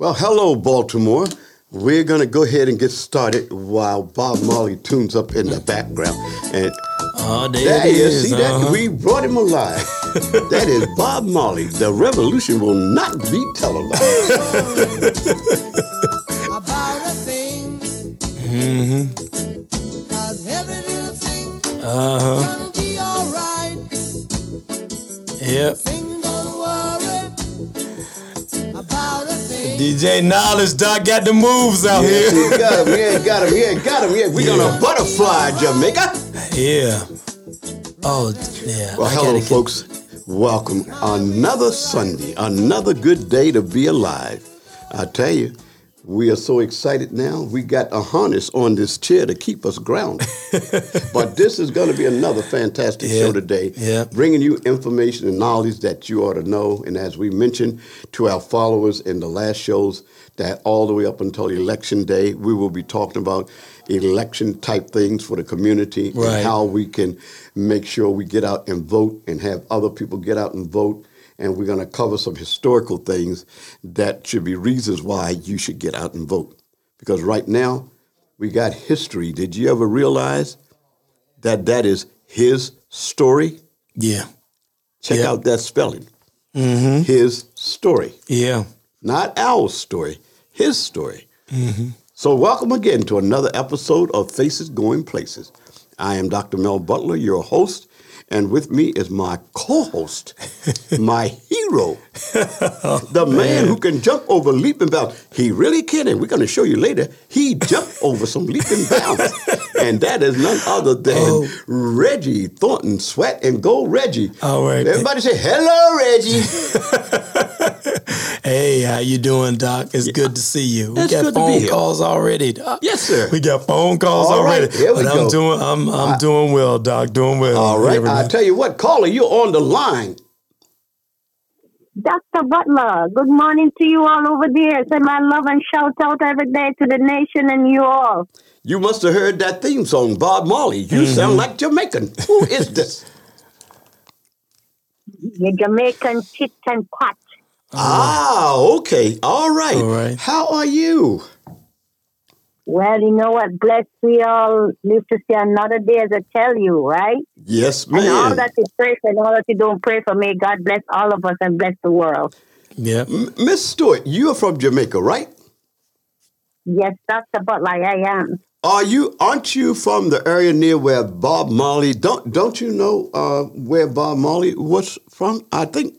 Well, hello, Baltimore. We're going to go ahead and get started while Bob Marley tunes up in the background. And Oh, there there it he is. is. See that? uh-huh. We brought him alive. that is Bob Marley. The revolution will not be televised. about a thing. Cause every little thing Uh-huh. gonna be alright. Yep. DJ Knowledge Doc got the moves out Yes, here. he got him. Yeah, got him. Yeah, got him. Yeah, we're going to butterfly Jamaica. Yeah. Oh, yeah. Well, I hello, gotta get- folks. Welcome. Another Sunday, another good day to be alive. I tell you, we are so excited now. We got a harness on this chair to keep us grounded. but this is going to be another fantastic Yeah, show today, yeah. bringing you information and knowledge that you ought to know. And as we mentioned to our followers in the last shows, that all the way up until election day, we will be talking about election type things for the community Right. and how we can make sure we get out and vote and have other people get out and vote. And we're going to cover some historical things that should be reasons why you should get out and vote. Because right now, we got history. Did you ever realize that that is his story? Yeah. Check Yeah. out that spelling. Mhm. His story, Yeah. not our story, his story. Mhm. So, welcome again to another episode of Faces Going Places. I am Dr. Mel Butler, your host, and with me is my co host, my hero, the oh, man who can jump over leaping bounds. He really can, and we're going to show you later. He jumped over some leaping bounds, and that is none other than Oh. Reggie Thornton, Sweat and Go Reggie. All right. Everybody say, Hello, Reggie. Hey, how you doing, Doc? It's good to see you. We It's got good to be phone here. calls already, Doc. Yes, sir. We got phone calls All right, already. here we but I'm doing I'm I'm doing well, Doc. Doing well. All right, Every I tell you what, caller, you're on the line. Dr. Butler, good morning to you all over there. Send my love and shout out every day to the nation and you all. You must have heard that theme song, Bob Marley. You Mm-hmm. sound like Jamaican. Who is this? The Jamaican chit and pot. Ah, okay. All right. All right. How are you? Well, you know what? Bless we all live to see another day, as I tell you, right? Yes, And all that you pray for and all that you don't pray for, may God bless all of us and bless the world. Yep. M- Miss Stewart, you are from Jamaica, right? Yes, Dr. Butler, I am. Are you? Aren't you from the area near where Bob Marley? Don't Don't you know uh, where Bob Marley was from? I think.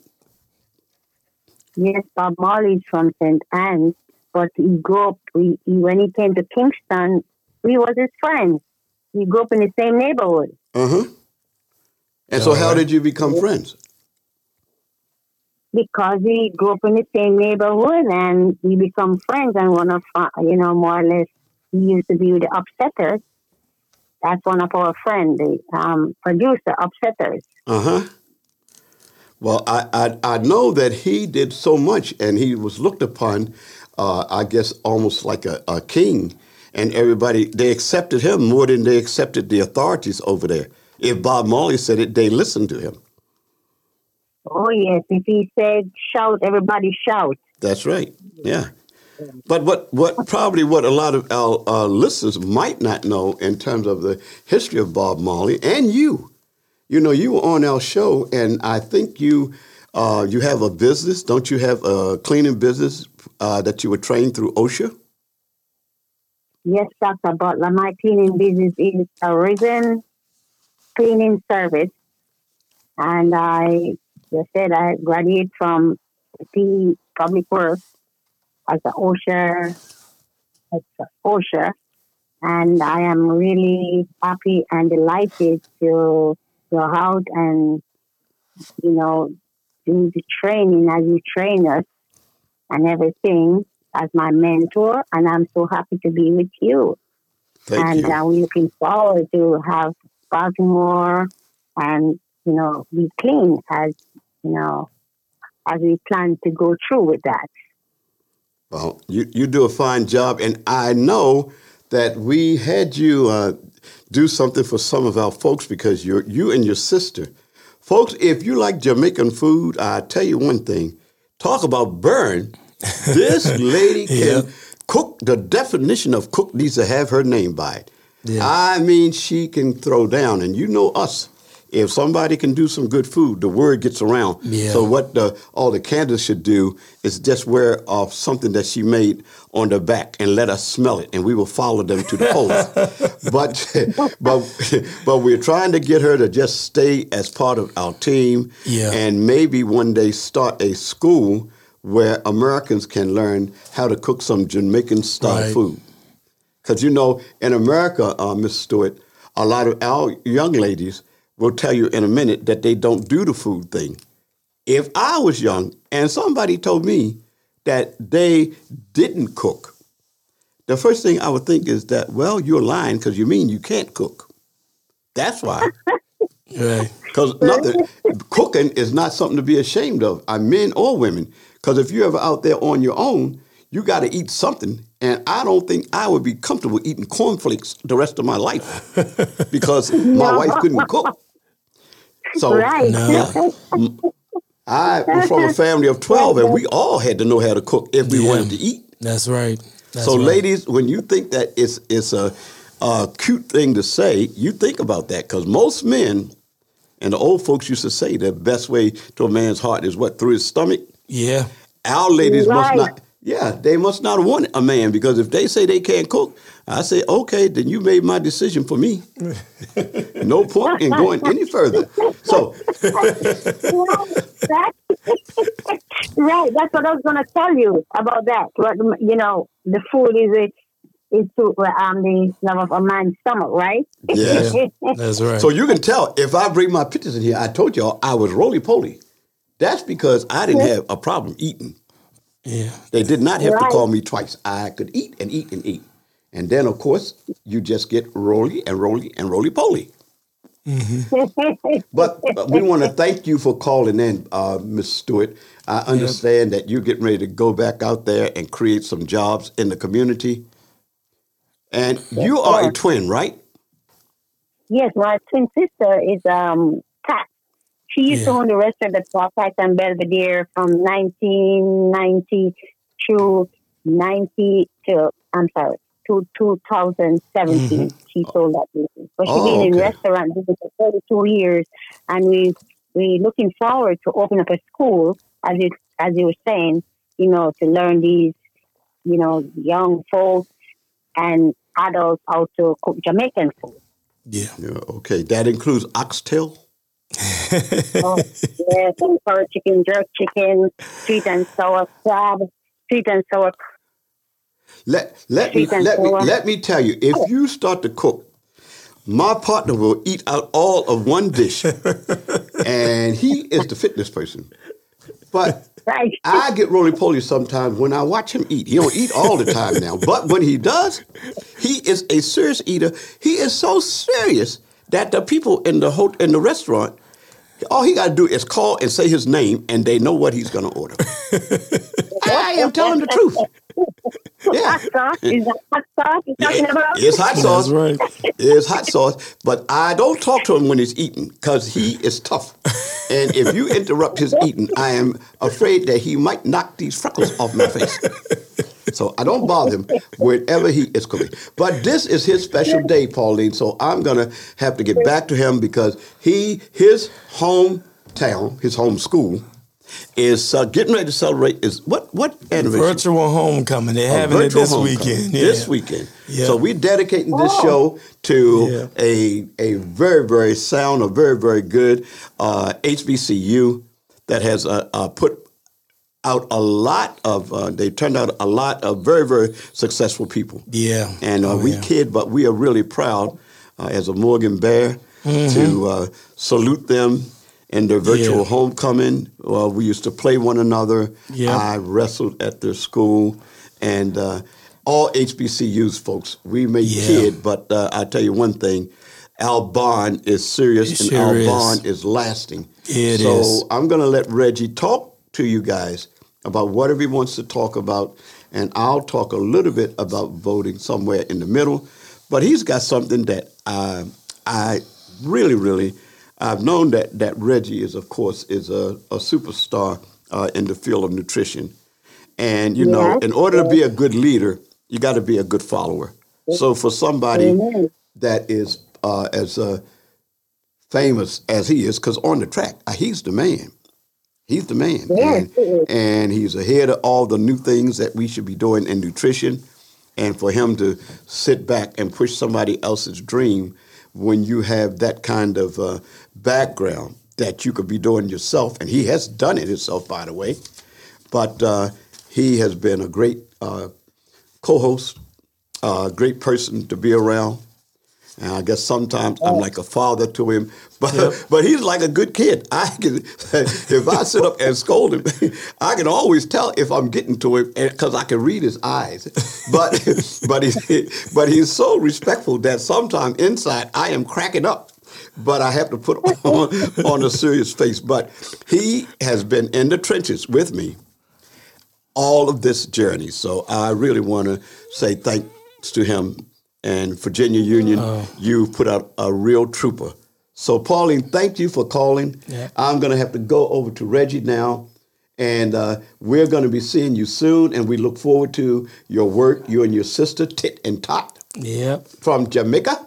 Yes, Bob Marley's from St. Anne's, but he grew up, we, he, when he came to Kingston, we was his friends. We grew up in the same neighborhood. Uh huh. And so, All how did you become friends? because we grew up in the same neighborhood and we become friends and one of uh, you know more or less he used to be the upsetters that's one of our friends the um, producer upsetters Uh huh. Well, I, I I know that he did so much, and he was looked upon, uh, I guess, almost like a, a king, and everybody they accepted him more than they accepted the authorities over there. If Bob Marley said it, they listened to him. oh yes if he said shout everybody shout That's right. Yeah. But what, what probably what a lot of our uh, listeners might not know in terms of the history of Bob Marley and you, you know, you were on our show, and I think you uh, you have a business, don't you? Have a cleaning business uh, that you were trained through OSHA. yes dr butler my cleaning business is a risen cleaning service and i just said i graduated from the public works as an OSHA, as a OSHA, and I am really happy and delighted to go out and you know do the training as you train us and everything as my mentor, and I'm so happy to be with you. Thank and you. uh, we're looking forward to have Baltimore and you know be clean as you know as we plan to go through with that. Well, you, you do a fine job, and I know that we had you uh, do something for some of our folks because you're you and your sister. Folks, if you like Jamaican food, I tell you one thing: talk about burn. This lady can Yeah. cook. The definition of cook needs to have her name by it. Yeah. I mean, she can throw down, and you know us. If somebody can do some good food, the word gets around. Yeah. So what the, all the candidates should do is just wear off something that she made on their back and let us smell it, and we will follow them to the polls. but but but we're trying to get her to just stay as part of our team, Yeah. and maybe one day start a school where Americans can learn how to cook some Jamaican style Right. food. Because you know, in America, uh, Miss Stewart, a lot of our young ladies will tell you in a minute that they don't do the food thing. If I was young and somebody told me that they didn't cook, the first thing I would think is that, well, you're lying because you mean you can't cook. That's why. Because nothing, cooking is not something to be ashamed of, uh, men or women. Because if you're ever out there on your own, you got to eat something. And I don't think I would be comfortable eating cornflakes the rest of my life because my wife couldn't cook. So right. No. I was from a family of 12, and we all had to know how to cook if we Yeah. wanted to eat. That's right. That's so, right. ladies, when you think that it's it's a, a cute thing to say, you think about that because most men and the old folks used to say the best way to a man's heart is what through his stomach. Yeah. Our ladies must not. Yeah, they must not want a man because if they say they can't cook, I say okay, then you made my decision for me. no point in going any further. So right. That's what I was going to tell you about that. What you know, the food is it is to um the love of a man's stomach, right? Yes. That's right. So you can tell if I bring my pictures in here, I told y'all I was roly poly. That's because I didn't have a problem eating. Yeah. They did not have to call me twice. I could eat and eat and eat. And then, of course, you just get roly and roly and roly poly. But, but we want to thank you for calling in, uh, Ms. Stewart. I understand that you're getting ready to go back out there and create some jobs in the community. And you are a twin, right? yes, my twin sister is um Pat. She used to own the restaurant at Park and Belvedere from 1990 to 90 to I'm sorry to 2017. She sold that business, but she's Mm-hmm. Oh, been in restaurant business for 32 years, and we we looking forward to open up a school as you as you were saying, you know, to learn these, you know, young folks and adults how to cook Jamaican food. Yeah. Yeah, okay. That includes oxtail? Oh, yes, and curry chicken, jerk chicken, sweet and sour crab, sweet and sour. Let let me Sweet and let me let me tell you, if you start to cook, my partner will eat out all of one dish, and he is the fitness person. But Right. I get roly poly sometimes when I watch him eat. He don't eat all the time now, but when he does, he is a serious eater. He is so serious that the people in the ho- in the restaurant, all he got to do is call and say his name, and they know what he's going to order. I am telling the truth. Yeah. Hot sauce is that hot sauce you're talking about? It's hot sauce. That's right. It's hot sauce. But I don't talk to him when he's eating because he is tough. And if you interrupt his eating, I am afraid that he might knock these freckles off my face. So I don't bother him wherever he is cooking. But this is his special day, Pauline. So I'm gonna have to get back to him because he his hometown, his home school, is uh, getting ready to celebrate. Is what what anniversary? Virtual homecoming. They're having it this homecoming. weekend. Yeah. This weekend. Yeah. So we're dedicating this Oh. show to Yeah. a a very very sound, a very very good uh, HBCU that has uh, uh, put out a lot of. Uh, they turned out a lot of very very successful people. Yeah. And uh, Oh, we yeah. kid, but we are really proud uh, as a Morgan Bear to uh, salute them in their virtual Mm-hmm. Yeah. homecoming. We used to play one another. Yeah. I wrestled at their school, and uh, all HBCUs folks, we may Yeah. kid, but uh, I tell you one thing. Our bond is serious It and sure bond is lasting. It so is. I'm going to let Reggie talk to you guys about whatever he wants to talk about, and I'll talk a little bit about voting somewhere in the middle. But he's got something that I, I really, really, I've known that that Reggie is, of course, is a, a superstar uh, in the field of nutrition, And you know, in order to be a good leader, you got to be a good follower. So for somebody Amen. that is uh, as uh, famous as he is, because on the track, uh, he's the man. He's the man, Yes, and, and he's ahead of all the new things that we should be doing in nutrition. And for him to sit back and push somebody else's dream when you have that kind of uh, background that you could be doing yourself, and he has done it himself, by the way. But uh, he has been a great uh, co-host, a great person to be around. And I guess sometimes I'm oh. like a father to him, but but he's like a good kid. I can if I sit up and scold him, I can always tell if I'm getting to him because I can read his eyes. But but he but he's so respectful that sometimes inside I am cracking up. But I have to put on on a serious face. But he has been in the trenches with me all of this journey. So I really want to say thanks to him and Virginia Union. You put out a real trooper. So Pauline, thank you for calling. Yeah. I'm going to have to go over to Reggie now. And uh, we're going to be seeing you soon, and we look forward to your work, you and your sister, Tit and Tot Yep. from Jamaica.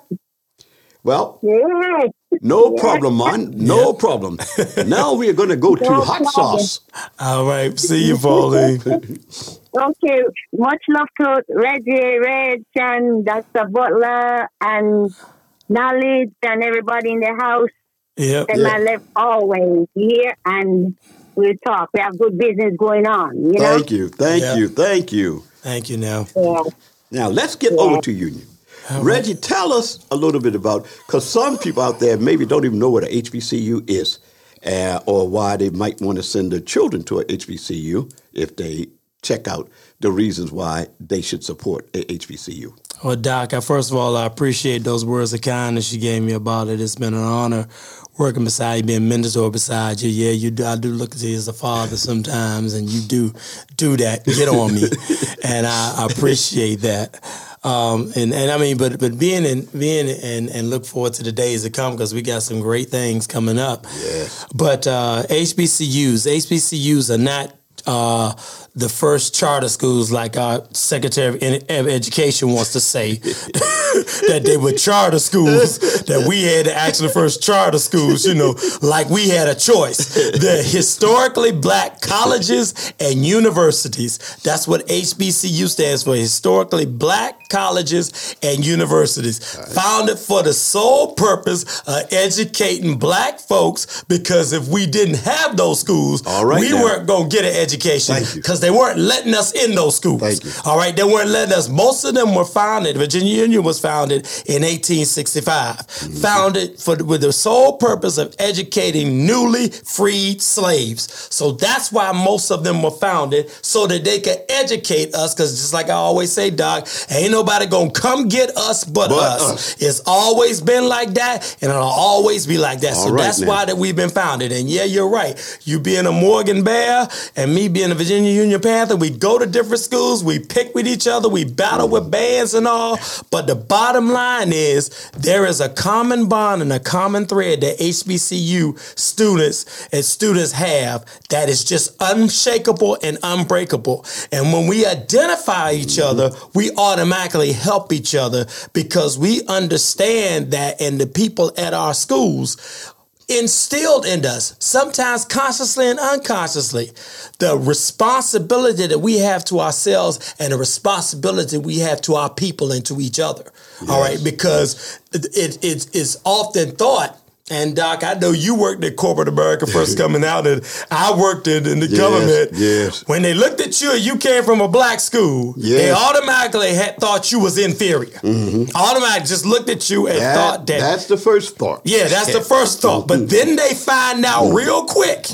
Well, Yes. no problem, man. No problem. Now we are going to go to hot sauce. All right. See you, Pauline. Okay. Much love to Reggie, Reg, and Dr. Butler, and Knowledge, and everybody in the house. Yep. And my left always here, and we'll talk. We have good business going on, you know? Thank you. Thank Yeah. you. Thank you. Thank you now. Yeah. Now let's get Yeah. over to Union. Reggie, tell us a little bit about because some people out there maybe don't even know what a HBCU is, uh, or why they might want to send their children to a HBCU if they check out the reasons why they should support a HBCU. Well, Doc, I, first of all, I appreciate those words of kindness you gave me about it. It's been an honor working beside you, being mentor beside you. Yeah, you do. I do look at you as a father sometimes, and you do do that. Get on me, and I, I appreciate that. Um, and, and I mean, but but being in being and and look forward to the days to come because we got some great things coming up. Yes. But uh, HBCUs, HBCUs are not uh, the first charter schools like our Secretary of Education wants to say that they were charter schools, that we had the actual first charter schools, you know, like we had a choice. The historically black colleges and universities. That's what HBCU stands for, historically black colleges and universities. Founded for the sole purpose of educating black folks because if we didn't have those schools, All right we now. weren't going to get an education because they weren't letting us in those schools. All right, they weren't letting us. Most of them were founded. Virginia Union was founded in 1865, Mm-hmm. founded for with the sole purpose of educating newly freed slaves. So that's why most of them were founded, so that they could educate us. Because just like I always say, Doc, ain't nobody gonna come get us but, But us. us. It's always been like that, and it'll always be like that. so All right that's why that we've been founded. And yeah, you're right. You being a Morgan Bear and me being a Virginia Union Panther, we go to different schools, we pick with each other, we battle with bands and all. But the bottom line is there is a common bond and a common thread that HBCU students and students have that is just unshakable and unbreakable. And when we identify each other, we automatically help each other because we understand that and the people at our schools instilled in us, sometimes consciously and unconsciously, the responsibility that we have to ourselves and the responsibility we have to our people and to each other. All right, because it, it, it's often thought. And Doc, I know you worked at corporate America first coming out, and I worked in, in the Yes, government. yes. When they looked at you, and you came from a black school. They automatically had thought you was inferior. Mm-hmm. Automatically just looked at you and Mm-hmm. That- thought that that's the first thought. yeah, that's the first thought. But then they find out mm-hmm. real quick.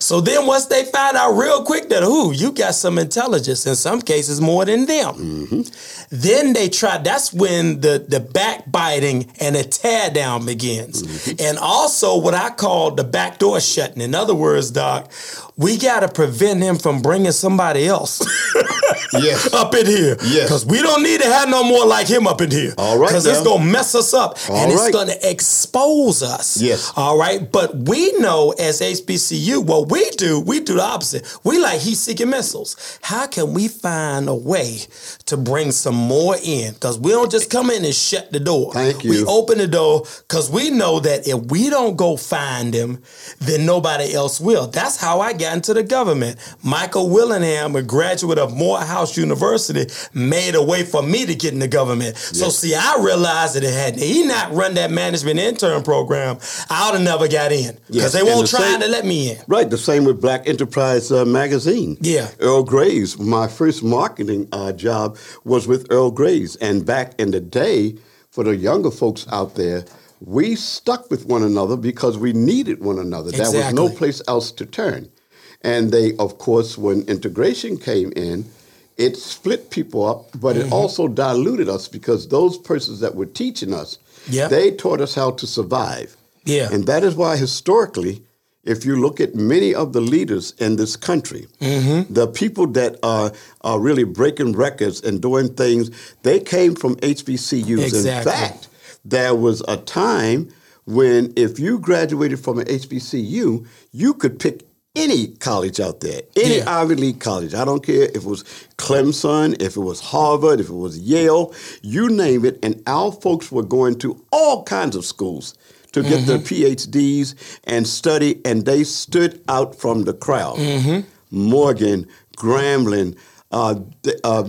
So then once they find out real quick that, ooh, you got some intelligence, in some cases more than them. Mm-hmm. Then they try, that's when the, the backbiting and the tear down begins. And also what I call the back door shutting. In other words, Doc, we got to prevent him from bringing somebody else. Yes. up in here. Yes. Because we don't need to have no more like him up in here. All right Because it's going to mess us up. All and it's going to expose us. Yes. All right. But we know as HBCU, what we do, we do the opposite. We like heat seeking missiles. How can we find a way to bring some more in? Because we don't just come in and shut the door. Thank you. We open the door because we know that if we don't go find them, then nobody else will. That's how I got into the government. Michael Willingham, a graduate of Morehouse University, made a way for me to get in the government. So see, I realized that it had he not run that management intern program, I would have never got in because Yes, they won't the try same- to let me in. Right, the same with Black Enterprise uh, magazine. Yeah. Earl Graves. My first marketing uh, job was with Earl Graves, and back in the day, for the younger folks out there, we stuck with one another because we needed one another. There was no place else to turn, and they, of course, when integration came in. It split people up, but Mm-hmm. it also diluted us because those persons that were teaching us, Yeah. they taught us how to survive. Yeah. And that is why historically, if you look at many of the leaders in this country, Mm-hmm. the people that are, are really breaking records and doing things, they came from HBCUs. In Exactly. fact, there was a time when if you graduated from an HBCU, you could pick any college out there, any Yeah. Ivy League college. I don't care if it was Clemson, if it was Harvard, if it was Yale, you name it. And our folks were going to all kinds of schools to get their PhDs and study, and they stood out from the crowd. Morgan, Grambling, uh, uh,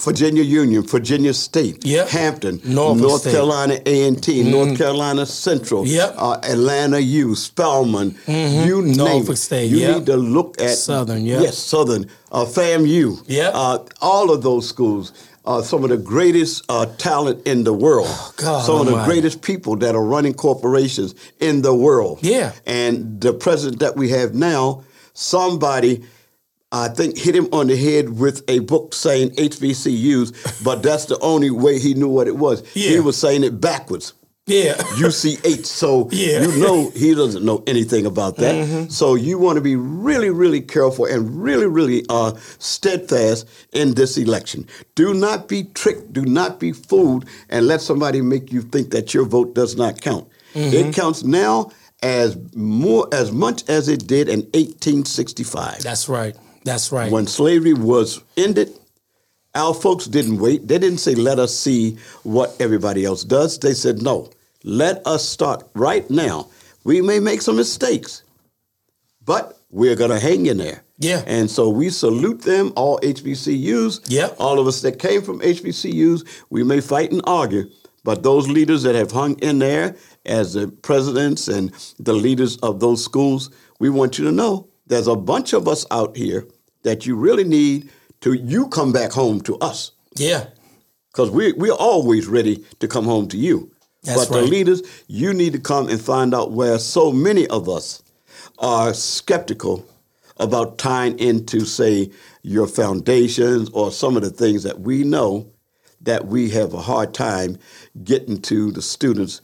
Virginia Union, Virginia State, Yep. Hampton, North. Mm-hmm. Carolina A and T, North Carolina Central, Yep. uh, Atlanta U, Spelman, you name Norfolk it. State, You yep. need to look at Southern, yes, Southern, uh, FAMU, Yep. uh, all of those schools. are some of the greatest uh, talent in the world. Oh, some of the greatest people that are running corporations in the world. Yeah. And the president that we have now, somebody I think hit him on the head with a book saying HBCUs, but that's the only way he knew what it was. He was saying it backwards. Yeah. UCH. So Yeah. you know he doesn't know anything about that. So you want to be really, really careful and really, really uh, steadfast in this election. Do not be tricked. Do not be fooled, and let somebody make you think that your vote does not count. It counts now as more as much as it did in 1865 That's right. That's right. when slavery was ended, our folks didn't wait. They didn't say, let us see what everybody else does. They said, no, let us start right now. We may make some mistakes, but we're going to hang in there. Yeah. And so we salute them, all HBCUs. Yep. All of us that came from HBCUs, we may fight and argue, but those leaders that have hung in there as the presidents and the leaders of those schools, we want you to know there's a bunch of us out here that you really need to you come back home to us yeah. because we, we're always ready to come home to you. That's but the leaders, you need to come and find out where so many of us are skeptical about tying into, say, your foundations or some of the things that we know that we have a hard time getting to the students.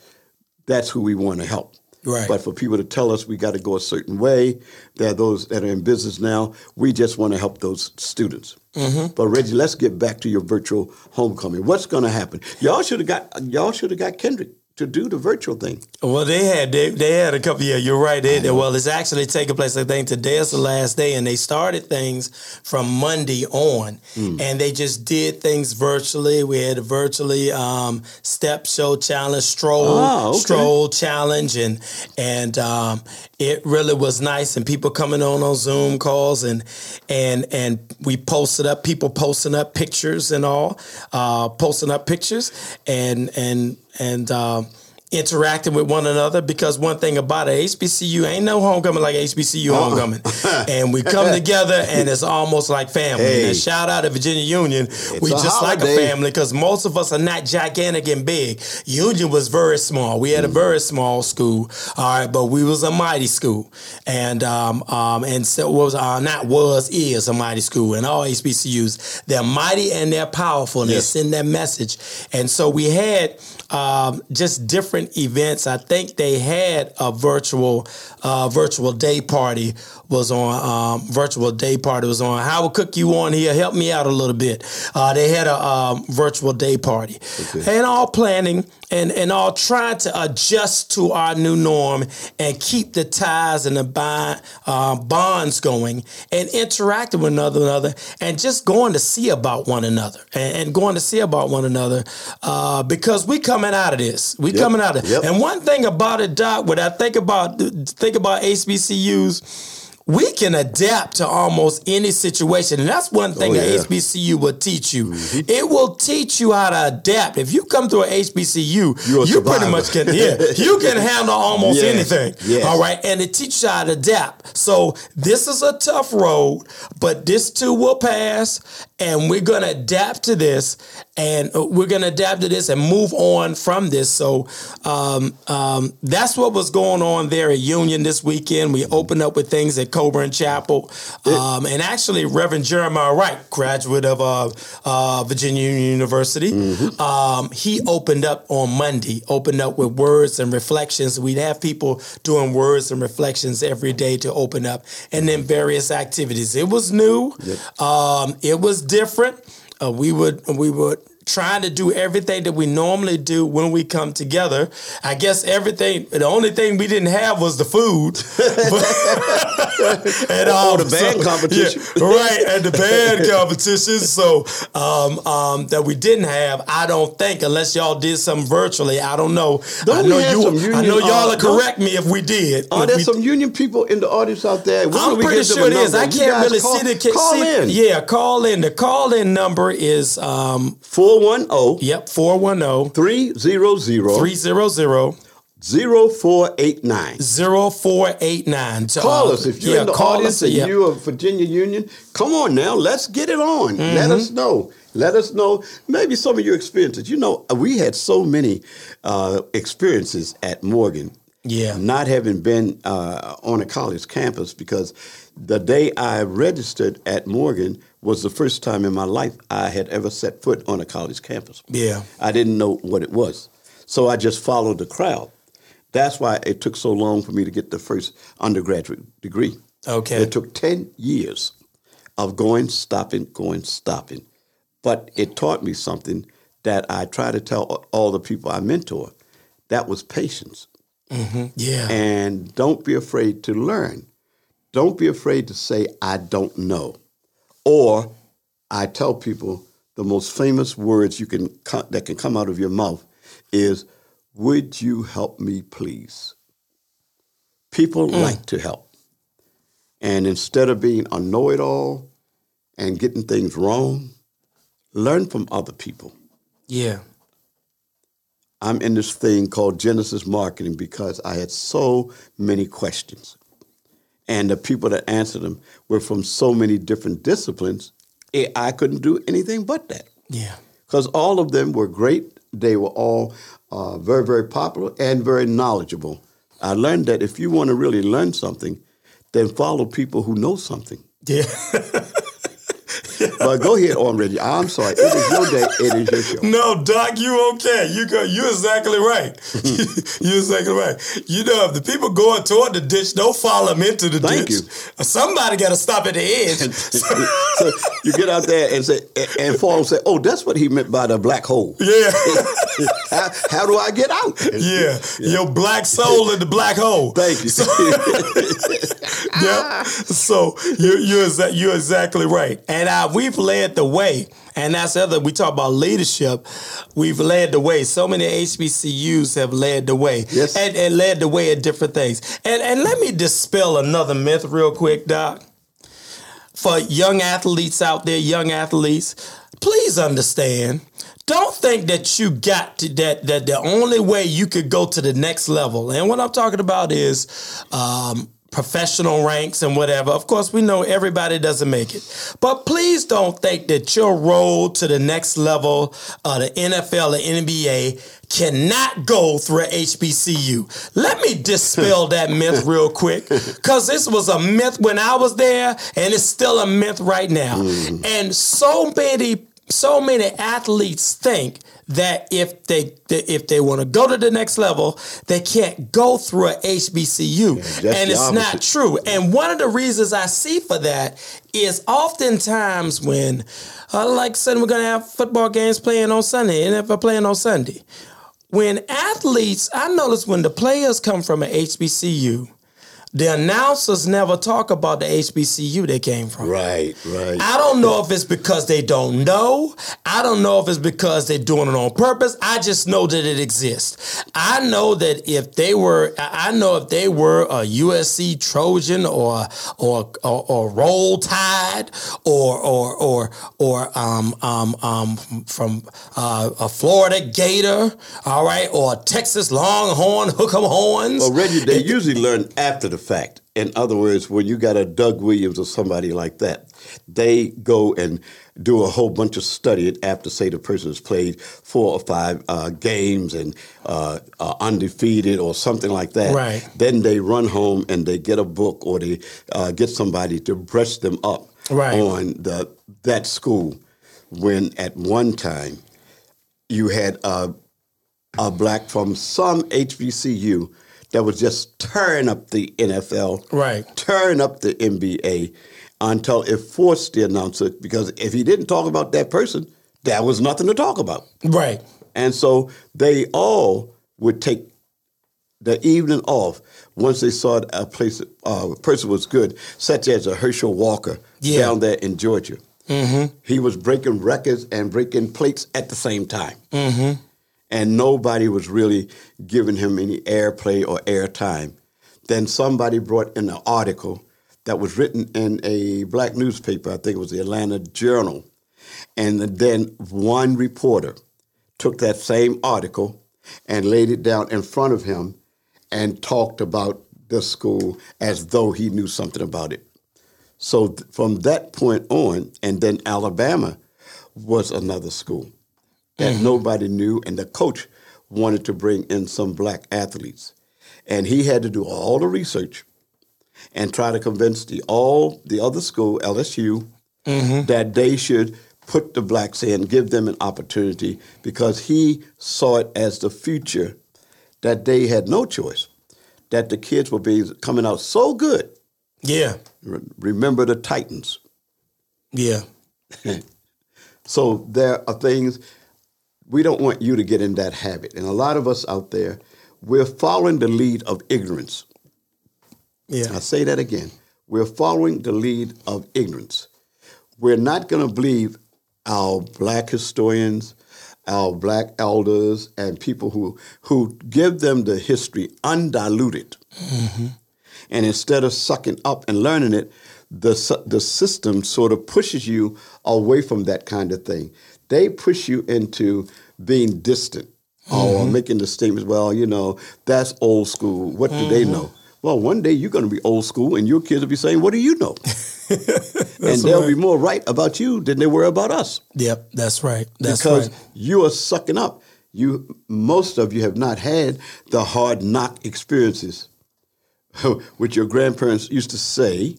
That's who we want to help. Right. But for people to tell us we got to go a certain way, there are those that are in business now. We just want to help those students. Mm-hmm. But Reggie, let's get back to your virtual homecoming. What's going to happen? Y'all should have got y'all should have got Kendrick to do the virtual thing. Well, they had they, they had a couple. Yeah, you're right. They, they- well, it's actually taking place. I think today is the last day, and they started things from Monday on, Hmm. and they just did things virtually. We had a virtually um, step show challenge, stroll Ah, okay. stroll challenge, and and um, it really was nice. And people coming on on Zoom calls, and and and we posted up people posting up pictures and all, uh, posting up pictures, and and and. Um, interacting with one another because one thing about it, HBCU ain't no homecoming like HBCU Uh-uh. homecoming, and we come together and it's almost like family. Hey. And shout out to Virginia Union, we a just like a family because most of us are not gigantic and big. Union was very small. We had a very small school, all right, but we was a mighty school, and um, um, and so was uh, not was is a mighty school, and all HBCUs they're mighty and they're powerful, and Yes. they send that message, and so we had um, just different events. I think they had a virtual uh, virtual day party was on. Um, virtual day party was on. Howard Cook, you on here? Help me out a little bit. Uh, they had a um, virtual day party, Okay. and all planning and and all trying to adjust to our new norm and keep the ties and the bond, uh, bonds going and interacting with one another and just going to see about one another and, and going to see about one another uh, because we coming out of this. We Yep. coming out of it. Yep. And one thing about it, Doc, when I think about think about HBCUs. We can adapt to almost any situation, and that's one thing Oh, that. HBCU will teach you. It will teach you how to adapt. If you come to a HBCU, You're you pretty much can yeah, you can handle almost Yes, anything. yes. All right, and it teaches you how to adapt. So this is a tough road, but this too will pass, and we're gonna adapt to this, and uh, we're gonna adapt to this and move on from this. So um, um, that's what was going on there at Union this weekend. We opened up with things at Coburn Chapel, um, and actually Reverend Jeremiah Wright, graduate of uh, uh, Virginia Union University, um, he opened up on Monday. Opened up with words and reflections. We'd have people doing words and reflections every day to open up, and then various activities. It was new. Um, it was different. Uh, we would we would trying to do everything that we normally do when we come together. I guess everything. The only thing we didn't have was the food. and Or um, the band competition. yeah, right? And the band competition. So um, um, that we didn't have. I don't think unless y'all did something virtually. I don't know. Don't I know some you. I know y'all uh, will correct me if we did. Are If there we- some union people in the audience out there? When I'm pretty sure it is. I can't really call, see the Call see- in. Yeah, call in. The call in number is um 410 yep 410 300 300 0489. 0489. So, Call uh, us if you're yeah, in the call audience us, and yeah. you're a Virginia Union. Come on now, let's get it on. Let us Mm-hmm. know. Let us know maybe some of your experiences. You know, we had so many uh, experiences at Morgan. Yeah. Not having been uh, on a college campus because the day I registered at Morgan was the first time in my life I had ever set foot on a college campus. Yeah. I didn't know what it was. So I just followed the crowd. That's why it took so long for me to get the first undergraduate degree. Okay. It took 10 years of going, stopping, going, stopping. But it taught me something that I try to tell all the people I mentor. That was patience. Mm-hmm. Yeah. And don't be afraid to learn. Don't be afraid to say, I don't know. Or I tell people the most famous words you can that can come out of your mouth is, Would you help me, please? People mm. like to help. And instead of being a know it all and getting things wrong, learn from other people. yeah. I'm in this thing called Genesis Marketing because I had so many questions. And the people that answered them were from so many different disciplines, eh, I couldn't do anything but that. Yeah. Because all of them were great. They were all uh, very, very popular and very knowledgeable. I learned that if you want to really learn something, then follow people who know something. Yeah. But go ahead on, Reggie. I'm sorry. It is your day. It is your show. No, Doc, you okay. You go you exactly right. you exactly right. You know, if the people going toward the ditch, don't follow them into the Thank ditch. you. Somebody gotta stop at the edge. so you get out there and say, and fall and say, "Oh, that's what he meant by the black hole." yeah. how, how do I get out? yeah. Your black soul in the black hole. Thank you. yeah. So you're you're, exa- you're exactly right, and uh, we've led the way. And that's the other. We talk about leadership. We've led the way. So many HBCUs have led the way, Yes. and, and led the way at different things. And and let me dispel another myth real quick, Doc. For young athletes out there, young athletes, please understand. Don't think that you got to that that the only way you could go to the next level. And what I'm talking about is um, professional ranks and whatever. Of course, we know everybody doesn't make it. But please don't think that your road to the next level of the NFL or NBA cannot go through a HBCU. Let me dispel that myth real quick because this was a myth when I was there and it's still a myth right now. Mm. And so many so many athletes think that if they that if they want to go to the next level, they can't go through a HBCU, that's and it's not opposite. true. And one of the reasons I see for that is oftentimes when, uh, like saying we're gonna have football games playing on Sunday, and if i playing on Sunday. When athletes, I notice when the players come from an HBCU, the announcers never talk about the HBCU they came from. Right, right. I don't know if it's because they don't know. I don't know if it's because they're doing it on purpose. I just know that it exists. I know that if they were, I know if they were a USC Trojan or or or, or Roll Tide or or or or um um um from uh, a Florida Gator, all right, or a Texas Longhorn Hook'em Horns. Well, Reggie, they usually learn after the fact. In other words, when you got a Doug Williams or somebody like that, they go and do a whole bunch of studying after, say, the person has played four or five uh, games and uh, uh, undefeated or something like that. Right. Then they run home and they get a book or they uh, get somebody to brush them up Right. on the that school. When at one time you had a a black from some HBCU that was just tearing up the NFL, Right. tearing up the NBA until it forced the announcer because if he didn't talk about that person, there was nothing to talk about. Right. And so they all would take the evening off once they saw a place uh, a person was good, such as a Herschel Walker Yeah. down there in Georgia. Mm-hmm. He was breaking records and breaking plates at the same time. Mm-hmm. And nobody was really giving him any airplay or airtime. Then somebody brought in an article that was written in a black newspaper, I think it was the Atlanta Journal. And then one reporter took that same article and laid it down in front of him and talked about the school as though he knew something about it. So th- from that point on, and then Alabama was another school that mm. nobody knew, and the coach wanted to bring in some black athletes, and he had to do all the research and try to convince the all the other school LSU mm-hmm. that they should put the blacks in, give them an opportunity because he saw it as the future that they had no choice, that the kids were being coming out so good. Yeah. Re- Remember the Titans. Yeah. So there are things we don't want you to get in that habit. And a lot of us out there, we're following the lead of ignorance. Yeah. I say that again. We're following the lead of ignorance. We're not going to believe our black historians, our black elders, and people who who give them the history undiluted. Mm-hmm. And instead of sucking up and learning it, the the system sort of pushes you away from that kind of thing. They push you into being distant oh, or mm-hmm. making the statements, well, you know, that's old school. What do they mm-hmm. know? Well, one day you're going to be old school and your kids will be saying, what do you know? and they'll be more right about you than they were about us Yep. That's right. That's because right. you are sucking up. You most of you have not had the hard knock experiences, which your grandparents used to say,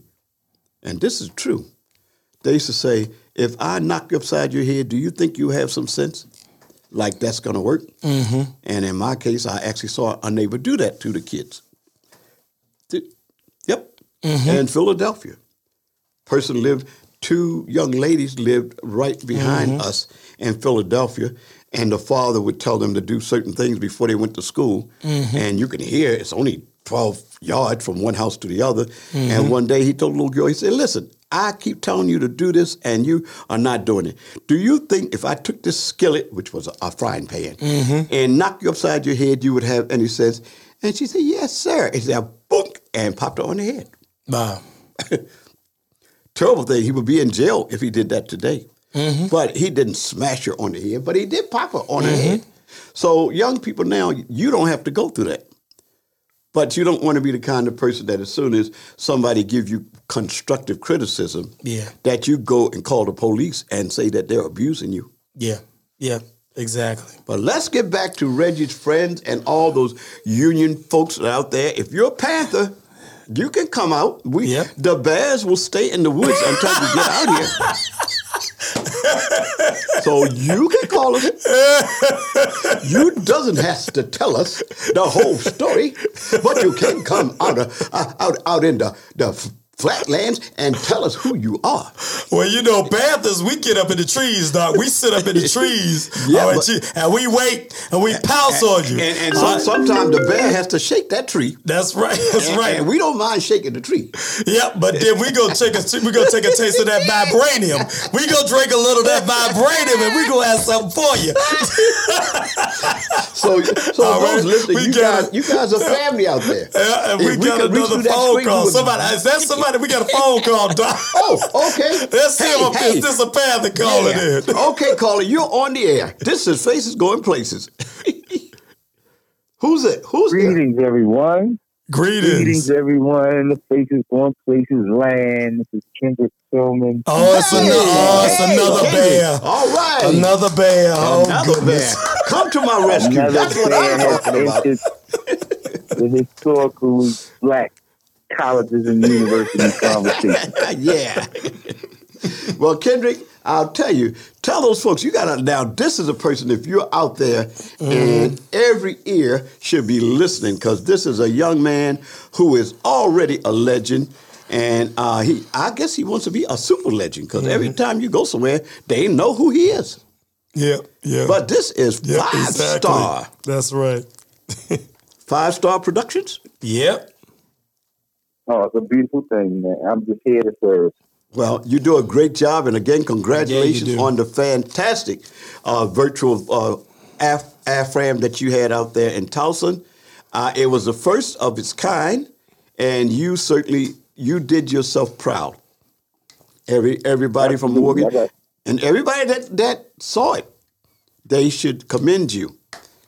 and this is true. They used to say, "If I knock you upside your head, do you think you have some sense? Like that's going to work?" Mm-hmm. And in my case, I actually saw a neighbor do that to the kids. Yep, mm-hmm. And Philadelphia person lived two young ladies lived right behind mm-hmm. us in Philadelphia and the father would tell them to do certain things before they went to school mm-hmm. and you can hear it's only 12 yards from one house to the other and one day he told the little girl he said listen I keep telling you to do this and you are not doing it. Do you think if I took this skillet, which was a, a frying pan, and knocked you upside your head, you would have any sense? And she said, Yes, sir. And she said, book, and popped her on the head Wow. terrible thing. He would be in jail if he did that today. Mm-hmm. But he didn't smash her on the head, but he did pop her on the head. So young people now, you don't have to go through that. But you don't want to be the kind of person that as soon as somebody give you constructive criticism, Yeah. that you go and call the police and say that they're abusing you. Yeah. Yeah. Exactly. But let's get back to Reggie's friends and all those union folks out there. If you're a Panther, you can come out. We Yep. the bears will stay in the woods until you get out here. So you can call us. You doesn't have to tell us the whole story, but you can come out uh, out out in the, the flatlands and tell us who you are. Well, you know, Panthers, we get up in the trees, dog. We sit up in the trees, Yeah, oh, and, but- and we wait and we pounce on you. And, and so, sometimes the bear has to shake that tree. That's right. That's And, right. and we don't mind shaking the tree. Yep, but then we go take a we go take a taste of that vibranium. We go drink a little of that vibranium, and we go have something for you. So, so All right, those listening, we you got guys, you guys are family out there. Yeah, and If we, got could reach another phone call. Somebody is that somebody? We got a phone call, Doc. Oh, okay. Let's see Hey, if hey. is this a Panther calling Yeah. in. Okay, caller, you're on the air. This is Faces Going Places. Who's it? Who's there? Greetings, everyone. Greetings. Greetings, everyone. The Faces Going Places land. This is Kendrick Tillman. Oh, it's another, oh, it's another Kenny. bear. All right. Another bear. Oh, Another goodness. bear. Come to my rescue. Another That's what I'm talking about. entered the historically black colleges and universities conversation. yeah. well, Kendrick, I'll tell you, tell those folks you got to now. This is a person. If you're out there, and every ear should be listening because this is a young man who is already a legend. And uh, he, I guess he wants to be a super legend because every time you go somewhere, they know who he is. Yeah, yeah. But this is yeah, five exactly. star, That's right. five star productions. Yep. Oh, it's a beautiful thing, man. I'm just here to serve. Well, you do a great job, and again, congratulations do. on the fantastic uh, virtual uh, af- AFRAM that you had out there in Towson. Uh, it was the first of its kind, and you certainly you did yourself proud. Every everybody from Absolutely. Morgan, got- and everybody that that saw it, they should commend you.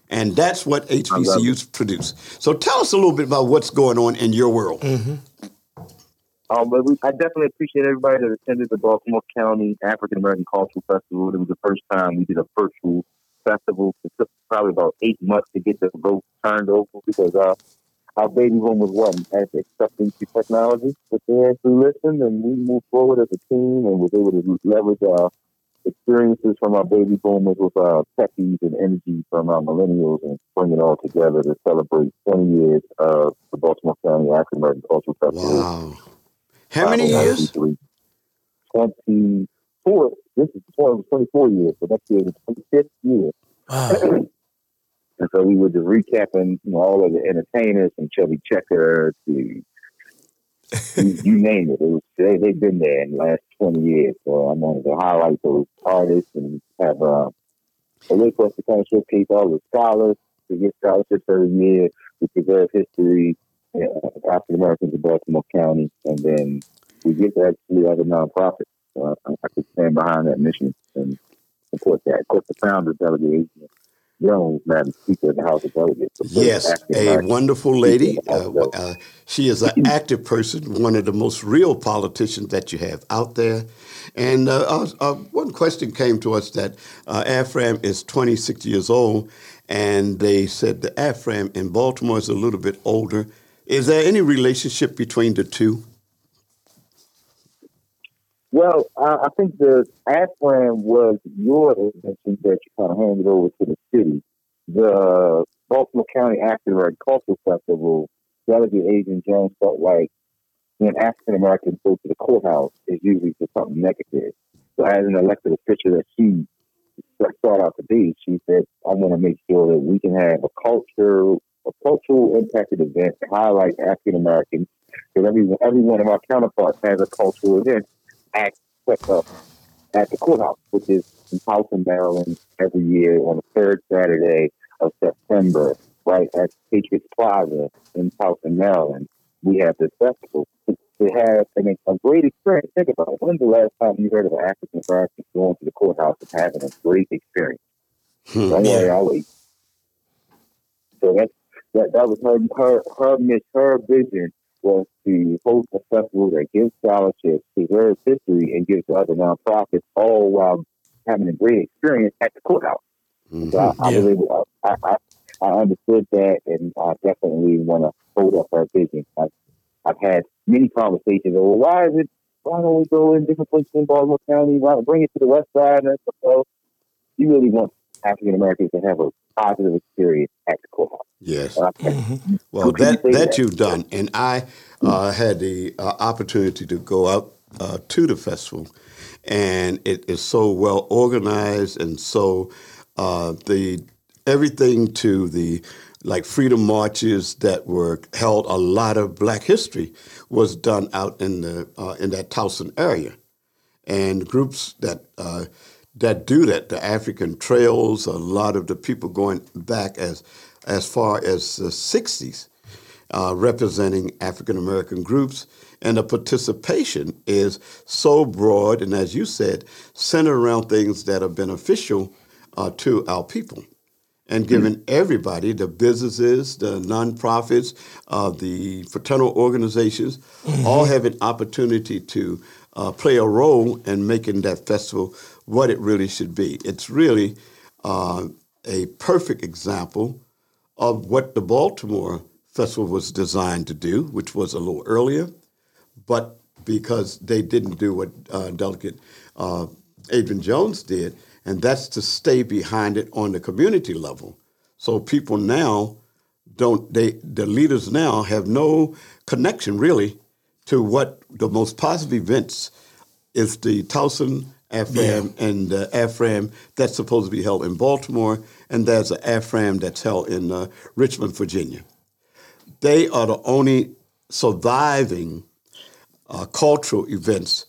And that's what HBCUs produce. So tell us a little bit about what's going on in your world. Um, but we, I definitely appreciate everybody that attended the Baltimore County African American Cultural Festival. It was the first time we did a virtual festival. It took probably about eight months to get the vote turned over because uh, our baby boom was wasn't as accepting to technology. But they actually listened and we moved forward as a team and was able to leverage our experiences from our baby boomers with our techies and energy from our millennials and bring it all together to celebrate 20 years of the Baltimore County African American Cultural Festival. Wow. How many years? 24. This is 12, 24 years, so that's the 25th year. Wow. And so we were just recapping, you know, all of the entertainers from Chubby Checker to you, you name it. it was, they, they've been there in the last 20 years. So I wanted to highlight those artists and have uh, a way for us to kind of showcase all the scholars to get scholarships every year. We preserve history uh, African Americans in Baltimore County, and then we get to actually have a nonprofit. So I, I could stand behind that mission and support that. Of course, the founder, Delegate Jones, Madam Speaker of the House of Delegates. Yes, a wonderful lady. Speaker of the House Uh, uh, she is an active person, one of the most real politicians that you have out there. And uh, uh, uh, one question came to us that uh, AFRAM is 26 years old, and they said the AFRAM in Baltimore is a little bit older. Is there any relationship between the two? Well, I, I think the AFRAM was your invention that you kind of handed over to the city. The Baltimore County African American Cultural Festival, Delegate Adrian Jones felt like when African Americans go to the courthouse, it's usually for something negative. So, as an elected official that she sought out to be, she said, I want to make sure that we can have a culture, a cultural impacted event to highlight African Americans. Because every, every one of our counterparts has a cultural event act set up at the courthouse, which is in Towson, Maryland, every year on the third Saturday of September, right at Patriots Plaza in Towson, Maryland. We have this festival. To have I mean, a great experience. Think about it. When's the last time you heard of an African American going to the courthouse and having a great experience? Hmm. Don't worry, I'll wait. So that's that that was her her her miss her vision was to host a festival that gives scholarships, to preserves history, and gives to other nonprofits, all while having a great experience at the courthouse. Mm-hmm. So I, I, Yeah. was able, I, I, I understood that, and I definitely want to hold up our vision. I've, I've had many conversations. Well, why is it? Why don't we go in different places in Baltimore County? Why don't we bring it to the West Side? And so, you really want African Americans to have a positive experience at the courthouse. Yes. Uh, Well, Could you that that that? you've done, and I uh, had the uh, opportunity to go out uh, to the festival, and it is so well organized, and so uh, the everything to the like freedom marches that were held. A lot of Black history was done out in the uh, in that Towson area, and groups that uh, that do that, the African Trails, a lot of the people going back as as far as the '60s, uh, representing African American groups, and the participation is so broad, and as you said, centered around things that are beneficial uh, to our people and giving everybody, the businesses, the nonprofits, uh, the fraternal organizations, all have an opportunity to uh, play a role in making that festival what it really should be. It's really uh, a perfect example of what the Baltimore Festival was designed to do, which was a little earlier, but because they didn't do what uh, Delegate uh, Adrian Jones did, and that's to stay behind it on the community level. So people now don't they the leaders now have no connection really to what the most positive events is the Towson AFRAM and the AFRAM that's supposed to be held in Baltimore, and there's an AFRAM that's held in uh, Richmond, Virginia. They are the only surviving uh, cultural events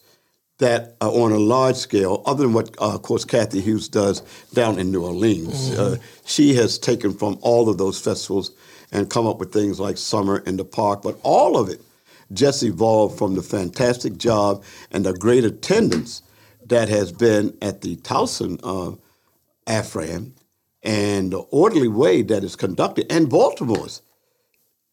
that are on a large scale, other than what, uh, of course, Kathy Hughes does down in New Orleans. Uh, she has taken from all of those festivals and come up with things like Summer in the Park, but all of it just evolved from the fantastic job and the great attendance that has been at the Towson uh, AFRAM and the orderly way that is conducted, and Baltimore's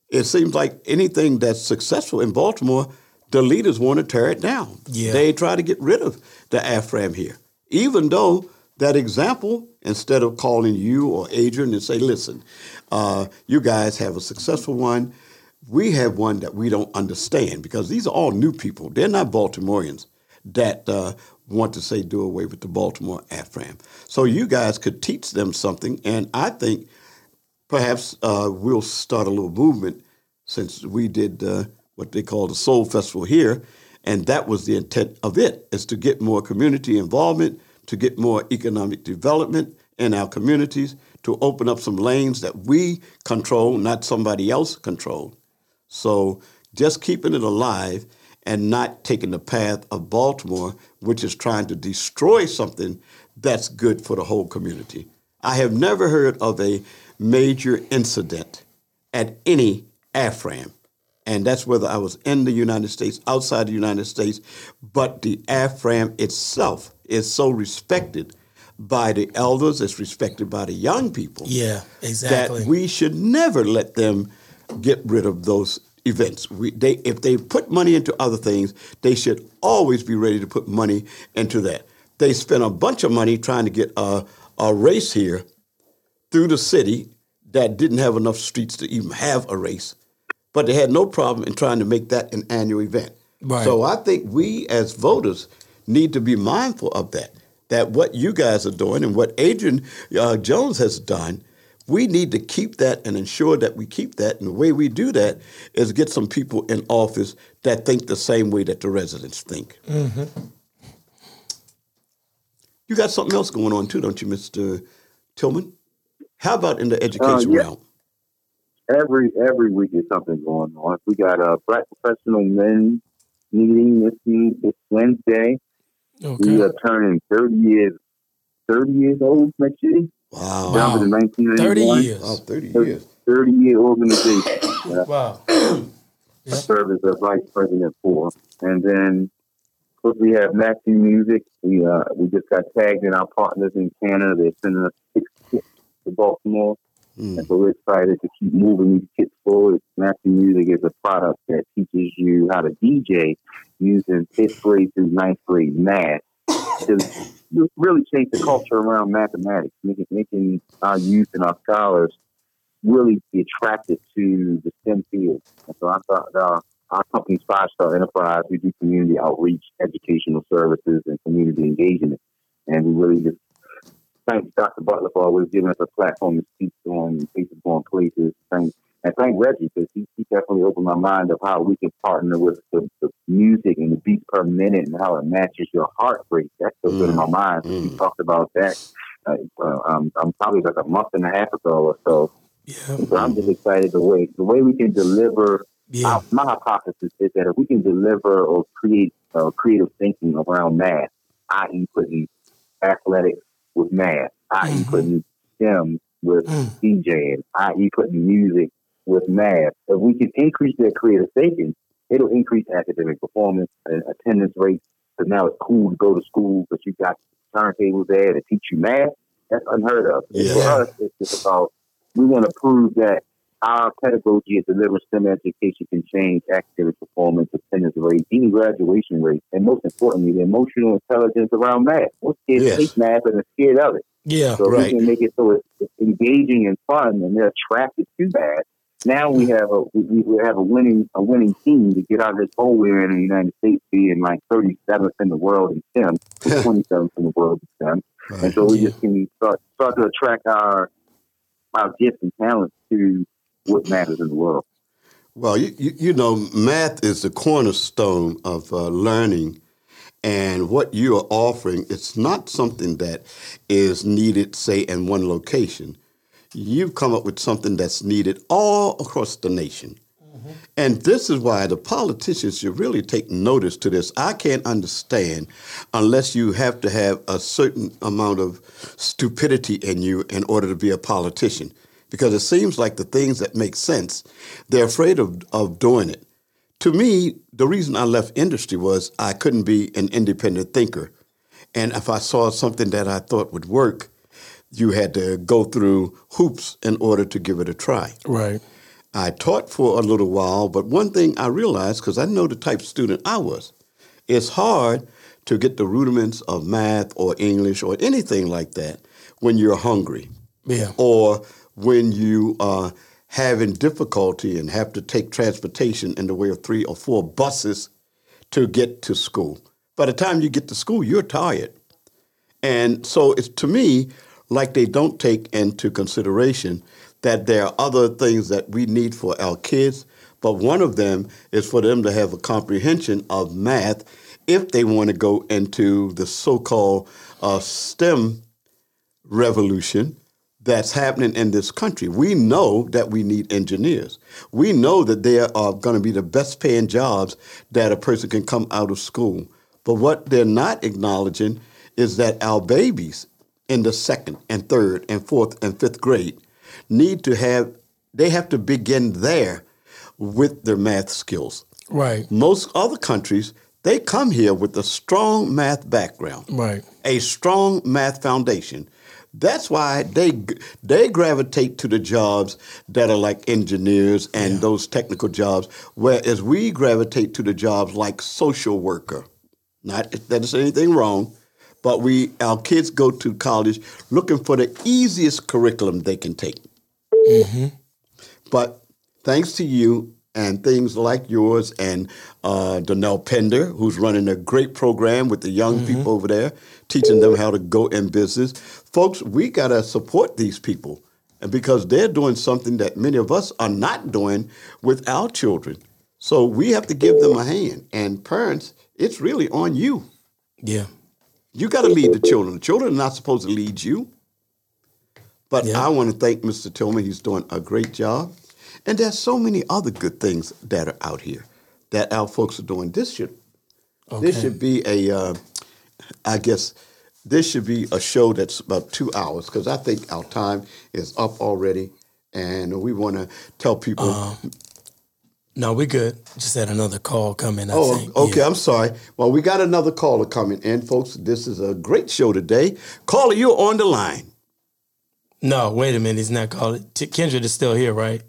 it seems like anything that's successful in Baltimore, the leaders want to tear it down. Yeah. They try to get rid of the AFRAM here, even though that example, instead of calling you or Adrian and say, listen, uh, you guys have a successful one, we have one that we don't understand because these are all new people. They're not Baltimoreans that uh, want to say do away with the Baltimore AFRAM. So you guys could teach them something, and I think perhaps uh, we'll start a little movement since we did uh, what they call the Soul Festival here, and that was the intent of it, is to get more community involvement, to get more economic development in our communities, to open up some lanes that we control, not somebody else control. So just keeping it alive and not taking the path of Baltimore, which is trying to destroy something that's good for the whole community. I have never heard of a major incident at any AFRAM, and that's whether I was in the United States, outside the United States, but the AFRAM itself is so respected by the elders, it's respected by the young people Yeah, exactly. that we should never let them get rid of those events. We, they, if they put money into other things, they should always be ready to put money into that. They spent a bunch of money trying to get a, a race here through the city that didn't have enough streets to even have a race, but they had no problem in trying to make that an annual event. Right. So I think we as voters need to be mindful of that. That what you guys are doing and what Adrian uh, Jones has done, we need to keep that and ensure that we keep that. And the way we do that is get some people in office that think the same way that the residents think. Mm-hmm. You got something else going on too, don't you, Mr. Tillman? How about in the uh, education yeah. realm? every every week is something going on. We got a Black Professional Men meeting this week, this Wednesday. We are turning thirty years thirty years old next year. Wow. Down to the nineteen ninety 30 years. Wow, 30 Thirty- years. Thirty year organization. that Wow. I serve as a vice president for, and then of course we have Matthew Music. We uh we just got tagged in our partners in Canada. They're sending us six kits to Baltimore. Mm. And so we're excited to keep moving these kits forward. Matthew Music is a product that teaches you how to DJ using fifth grade through ninth grade math to really change the culture around mathematics, making, making our youth and our scholars really be attracted to the STEM field. And so I thought uh, our company's Five Star Enterprise, we do community outreach, educational services, and community engagement. And we really just thank Dr. Butler for always giving us a platform to speak on Faces Going Places. Thank, and thank Reggie because he, he definitely opened my mind of how we can partner with the, the music and the beats per minute and how it matches your heart rate. That's still good in my mind. Mm. We talked about that. Uh, uh, um, um, probably like a month and a half ago or so. Yeah. So I'm just excited the way the way we can deliver. Yeah. Our, my hypothesis is that if we can deliver or create uh, creative thinking around math, i.e., putting athletics with math, i.e., Mhm. putting STEM with Mm. DJing, i.e., putting music with math, if we can increase their creative thinking, it'll increase academic performance and attendance rates. Because now it's cool to go to school because you got turntables there to teach you math. That's unheard of. Yeah. For us, it's just about we want to prove that our pedagogy at delivering STEM education can change academic performance, attendance rates, even graduation rates, and most importantly, the emotional intelligence around math. Most kids Yes. hate math and are scared of it. Yeah. So Right. we can make it so it's, engaging and fun, and they're attracted to that. Now we have a we, we have a winning a winning team to get out of this hole we're in in the United States, being like 37th in the world in STEM, 27th in the world in STEM, and so we just can start start to attract our our gifts and talents to what matters in the world. Well, you, you, you know, math is the cornerstone of uh, learning. And what you are offering, it's not something that is needed, say, in one location. You've come up with something that's needed all across the nation. Mm-hmm. And this is why the politicians should really take notice to this. I can't understand unless you have to have a certain amount of stupidity in you in order to be a politician. Because it seems like the things that make sense, they're afraid of, of doing it. To me, the reason I left industry was I couldn't be an independent thinker. And if I saw something that I thought would work, you had to go through hoops in order to give it a try. Right. I taught for a little while, but one thing I realized, because I know the type of student I was, it's hard to get the rudiments of math or English or anything like that when you're hungry Yeah. or when you are having difficulty and have to take transportation in the way of three or four buses to get to school. By the time you get to school, you're tired. And so it's to me like they don't take into consideration that there are other things that we need for our kids, but one of them is for them to have a comprehension of math if they want to go into the so-called uh, STEM revolution that's happening in this country. We know that we need engineers. We know that there are going to be the best paying jobs that a person can come out of school. But what they're not acknowledging is that our babies in the second and third and fourth and fifth grade need to have, they have to begin there with their math skills. Right. Most other countries, they come here with a strong math background Right. a strong math foundation. That's why they they gravitate to the jobs that are like engineers and those technical jobs, whereas we gravitate to the jobs like social worker. Not that there's anything wrong, but we our kids go to college looking for the easiest curriculum they can take. But thanks to you and things like yours and uh, Donnell Pender, who's running a great program with the young people over there, teaching them how to go in business. Folks, we got to support these people and because they're doing something that many of us are not doing with our children. So we have to give them a hand. And parents, it's really on you. Yeah. You got to lead the children. The children are not supposed to lead you. But Yeah. I want to thank Mr. Tillman. He's doing a great job. And there's so many other good things that are out here that our folks are doing. This should this should be a, uh, I guess, this should be a show that's about two hours because I think our time is up already, and we want to tell people. Um, No, we good. Just had another call coming. I oh, okay. Yeah. I'm sorry. Well, we got another caller coming in, folks. This is a great show today. Caller, you're on the line. No, wait a minute. He's not calling. T- Kendrick is still here, right?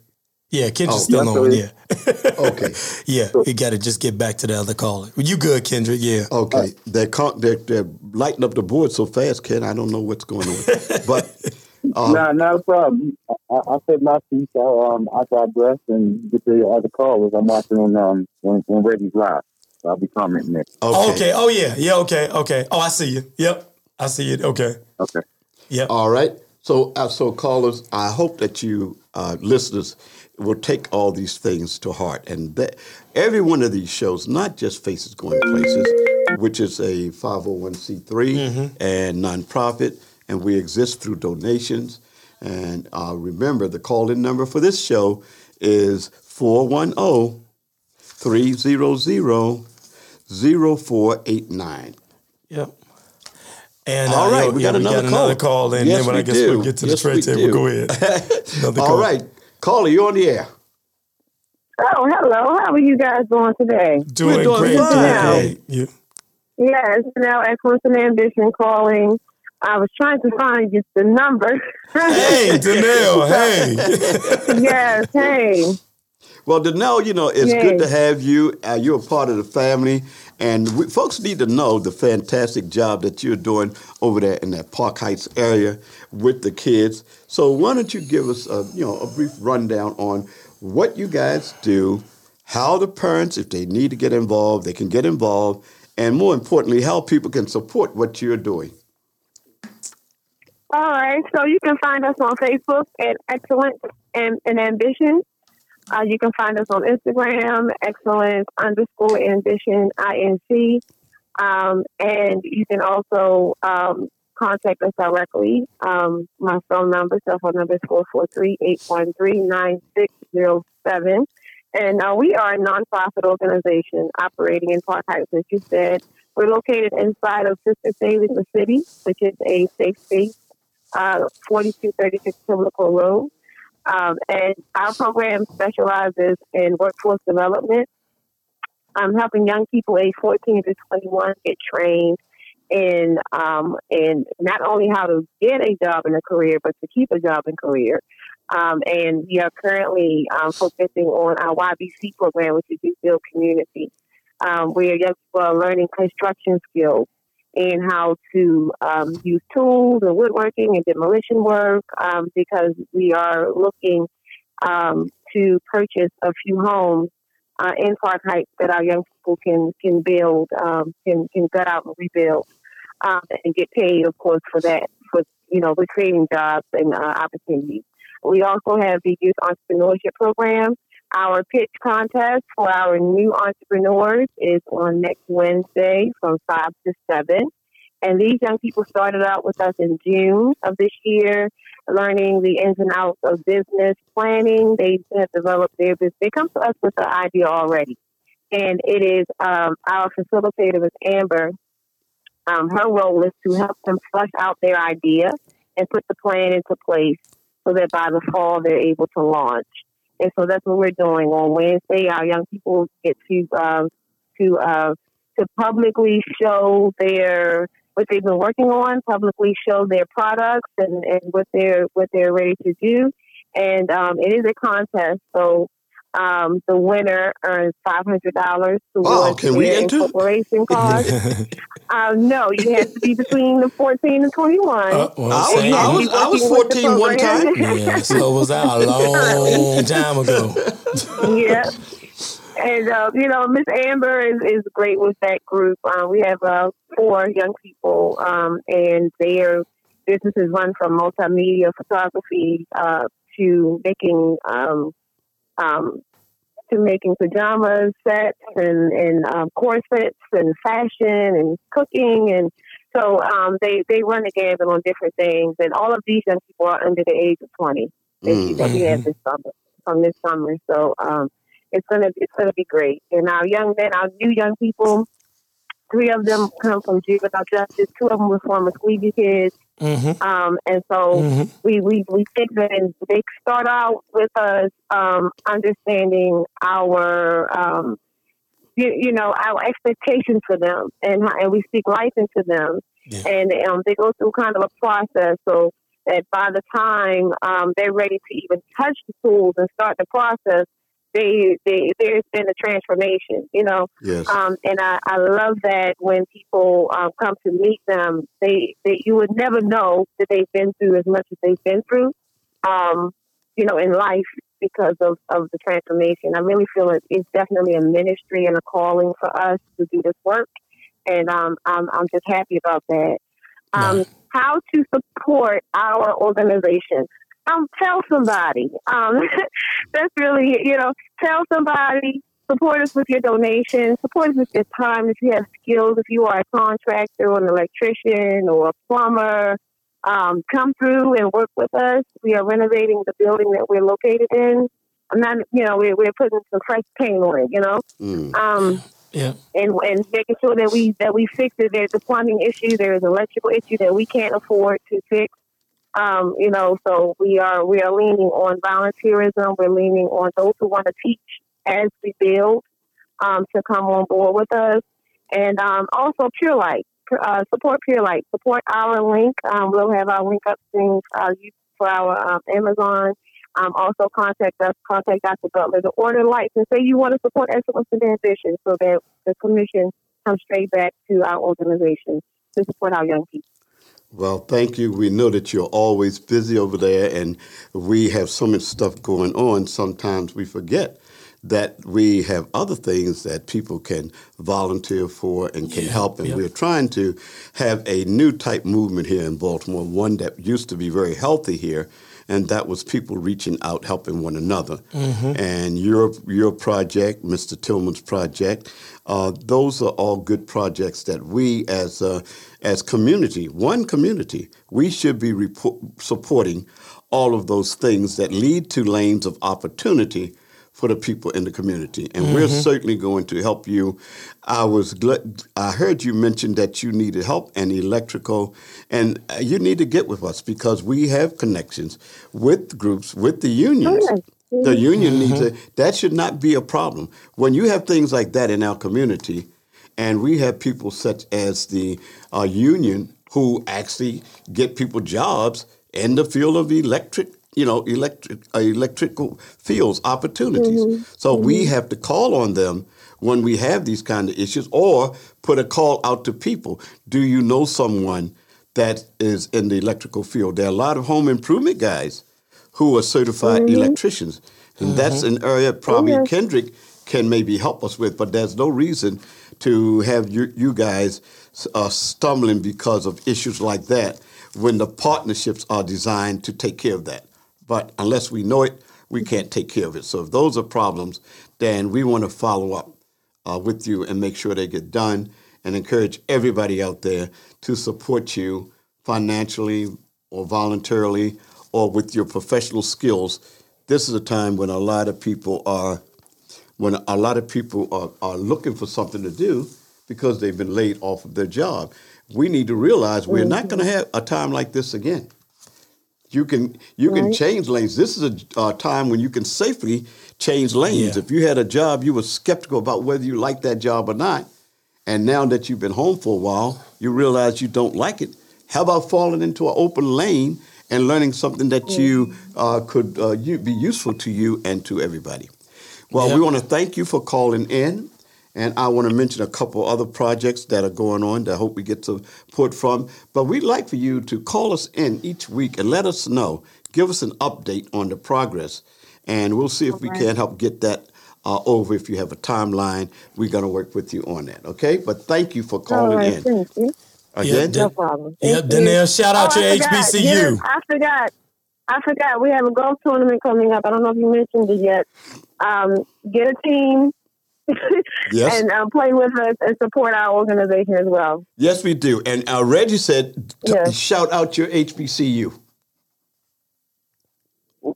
Yeah, Kendrick's Oh, still on. Yeah. Okay. yeah. We got to just get back to the other caller. You good, Kendrick? Yeah. Okay, they're, con- they're they're lighting up the board so fast, Ken. I don't know what's going on, but uh, nah, not a problem. I, I I said my piece. I, um, I digress and get the other callers. I'm watching on um when, when Reggie's live. So I'll be commenting next. okay. Oh, okay. Oh, yeah. Yeah. Okay. Okay. Oh, I see you. Yep. I see it. Okay. Okay. Yep. All right. So, uh, so callers, I hope that you uh, listeners will take all these things to heart, and that every one of these shows, not just Faces Going Places, which is a 501c3 and nonprofit, and we exist through donations. And uh, remember, the call-in number for this show is 410 300 0489. Yep. And All uh, right, yo, we yeah, got another another call. call in. Yes, then when we I guess do. we'll get to Yes, the we trade table. do. Go ahead. Another All call. right, caller, you're on the air. Oh, hello. How are you guys doing today? Doing, We're doing great. fine. Doing great. You, Yes, now Excellence and Ambition calling. I was trying to find just the number. hey, Danelle. Hey. yes, hey. Well, Danelle, you know, it's Yay. good to have you. Uh, you're a part of the family, and we, folks need to know the fantastic job that you're doing over there in that Park Heights area with the kids. So, why don't you give us, a, you know, a brief rundown on what you guys do, how the parents, if they need to get involved, they can get involved, and more importantly, how people can support what you're doing. All right. So you can find us on Facebook at Excellence and, and Ambition. Uh, you can find us on Instagram, Excellence underscore Ambition INC. Um, and you can also um, contact us directly. Um, my phone number, cell phone number is 443-813-9607. And uh, we are a nonprofit organization operating in Park Heights, as you said. We're located inside of Sister Saving the City, which is a safe space, uh, 4236 Pimlico Road. Um, and our program specializes in workforce development, um, helping young people age 14 to 21 get trained in um, in not only how to get a job in a career, but to keep a job in career. Um, and we are currently um, focusing on our YBC program, which is Youth Build Community, um, where young people are learning construction skills and how to um, use tools and woodworking and demolition work um, because we are looking um, to purchase a few homes uh, in Park Heights that our young people can can build, um, can can gut out and rebuild, um, and get paid, of course, for that. For you know, we're creating jobs and uh, opportunities. We also have the youth entrepreneurship program. Our pitch contest for our new entrepreneurs is on next Wednesday from 5 to 7. And these young people started out with us in June of this year, learning the ins and outs of business planning. They have developed their business. They come to us with the idea already. And it is um, our facilitator, Ms. Amber. Um, her role is to help them flesh out their idea and put the plan into place so that by the fall they're able to launch. And so that's what we're doing on Wednesday. Our young people get to um, to uh, to publicly show their what they've been working on, publicly show their products and, and what they're what they're ready to do. And um, it is a contest, so um, the winner earns five hundred dollars Wow, towards can we their enter? incorporation cost. uh, no, you have to be between the fourteen and twenty one. Uh, well, I was, see, I was, I was 14 one time. yeah, so was a long time ago. yeah. And uh, you know, Miss Amber is, is great with that group. Uh, we have uh, four young people, um, and their businesses run from multimedia photography uh, to making um, um, to making pajamas sets and and um, corsets and fashion and cooking and so um, they they run the gamut on different things. And all of these young people are under the age of twenty that, Mm. that we have this summer from this summer. So um, it's gonna it's gonna be great. And our young men, our new young people, three of them come from juvenile justice. Two of them were former squeegee kids. Mm-hmm. Um, and so Mhm. we, we, we think that they start out with us um, understanding our, um, you, you know, our expectations for them, and how, and we speak life into them, Yeah. and um, they go through kind of a process so that by the time um, they're ready to even touch the tools and start the process, they, they there's been a transformation, you know. Yes. Um, and I, I love that when people um, come to meet them, they, they you would never know that they've been through as much as they've been through, um, you know, in life because of, of the transformation. I really feel it, it's definitely a ministry and a calling for us to do this work, and um, I'm I'm just happy about that. Um, how to support our organization. Um, tell somebody. Um, that's really, you know, tell somebody. Support us with your donations. Support us with your time. If you have skills, if you are a contractor or an electrician or a plumber, um, come through and work with us. We are renovating the building that we're located in. I'm not, you know, we're, we're putting some fresh paint on it, you know, Mm. um, Yeah. and and making sure that we that we fix it. There's a plumbing issue, there is an electrical issue that we can't afford to fix. Um, you know, so we are we are leaning on volunteerism. We're leaning on those who want to teach as we build um, to come on board with us, and um, also Pure Light. Uh, support Pure Light. Support our link. Um, we'll have our link up soon uh, for our um, Amazon. Um, also contact us, contact Dr. Butler to order lights and say you want to support excellence and ambition so that the commission comes straight back to our organization to support our young people. Well, thank you. We know that you're always busy over there, and we have so much stuff going on. Sometimes we forget that we have other things that people can volunteer for and can Yeah, help. And yeah. we're trying to have a new type movement here in Baltimore, one that used to be very healthy here. And that was people reaching out, helping one another. And your your project, Mr. Tillman's project, uh, those are all good projects that we, as a, as community, one community, we should be report, supporting all of those things that lead to lanes of opportunity for the people in the community, and we're certainly going to help you. I was glad, I heard you mention that you needed help and electrical, and uh, you need to get with us because we have connections with groups with the unions. Yes. The union needs to. That should not be a problem when you have things like that in our community, and we have people such as the uh, union who actually get people jobs in the field of electric you know, electric uh, electrical fields opportunities. So we have to call on them when we have these kind of issues, or put a call out to people. Do you know someone that is in the electrical field? There are a lot of home improvement guys who are certified electricians, and that's an area probably Yes. Kendrick can maybe help us with. But there's no reason to have you, you guys uh, stumbling because of issues like that when the partnerships are designed to take care of that. But unless we know it, we can't take care of it. So if those are problems, then we want to follow up uh, with you and make sure they get done and encourage everybody out there to support you financially or voluntarily or with your professional skills. This is a time when a lot of people are when a lot of people are, are looking for something to do because they've been laid off of their job. We need to realize we're not going to have a time like this again. You can you can change lanes. This is a uh, time when you can safely change lanes. Yeah. If you had a job, you were skeptical about whether you liked that job or not, and now that you've been home for a while, you realize you don't like it. How about falling into an open lane and learning something that you uh, could uh, you, be useful to you and to everybody? Well, we want to thank you for calling in. And I want to mention a couple other projects that are going on that I hope we get to support from. But we'd like for you to call us in each week and let us know. Give us an update on the progress. And we'll see if we Okay. can help get that uh, over. If you have a timeline, we're going to work with you on that. Okay? But thank you for calling right, in. thank you. Again? Yeah, No problem. Yeah, Danielle, shout out Oh, your I forgot. HBCU. Yes, I forgot. I forgot. We have a golf tournament coming up. I don't know if you mentioned it yet. Um, get a team Yes. and uh, play with us and support our organization as well. Yes, we do. And uh, Reggie said, Yes. shout out your HBCU.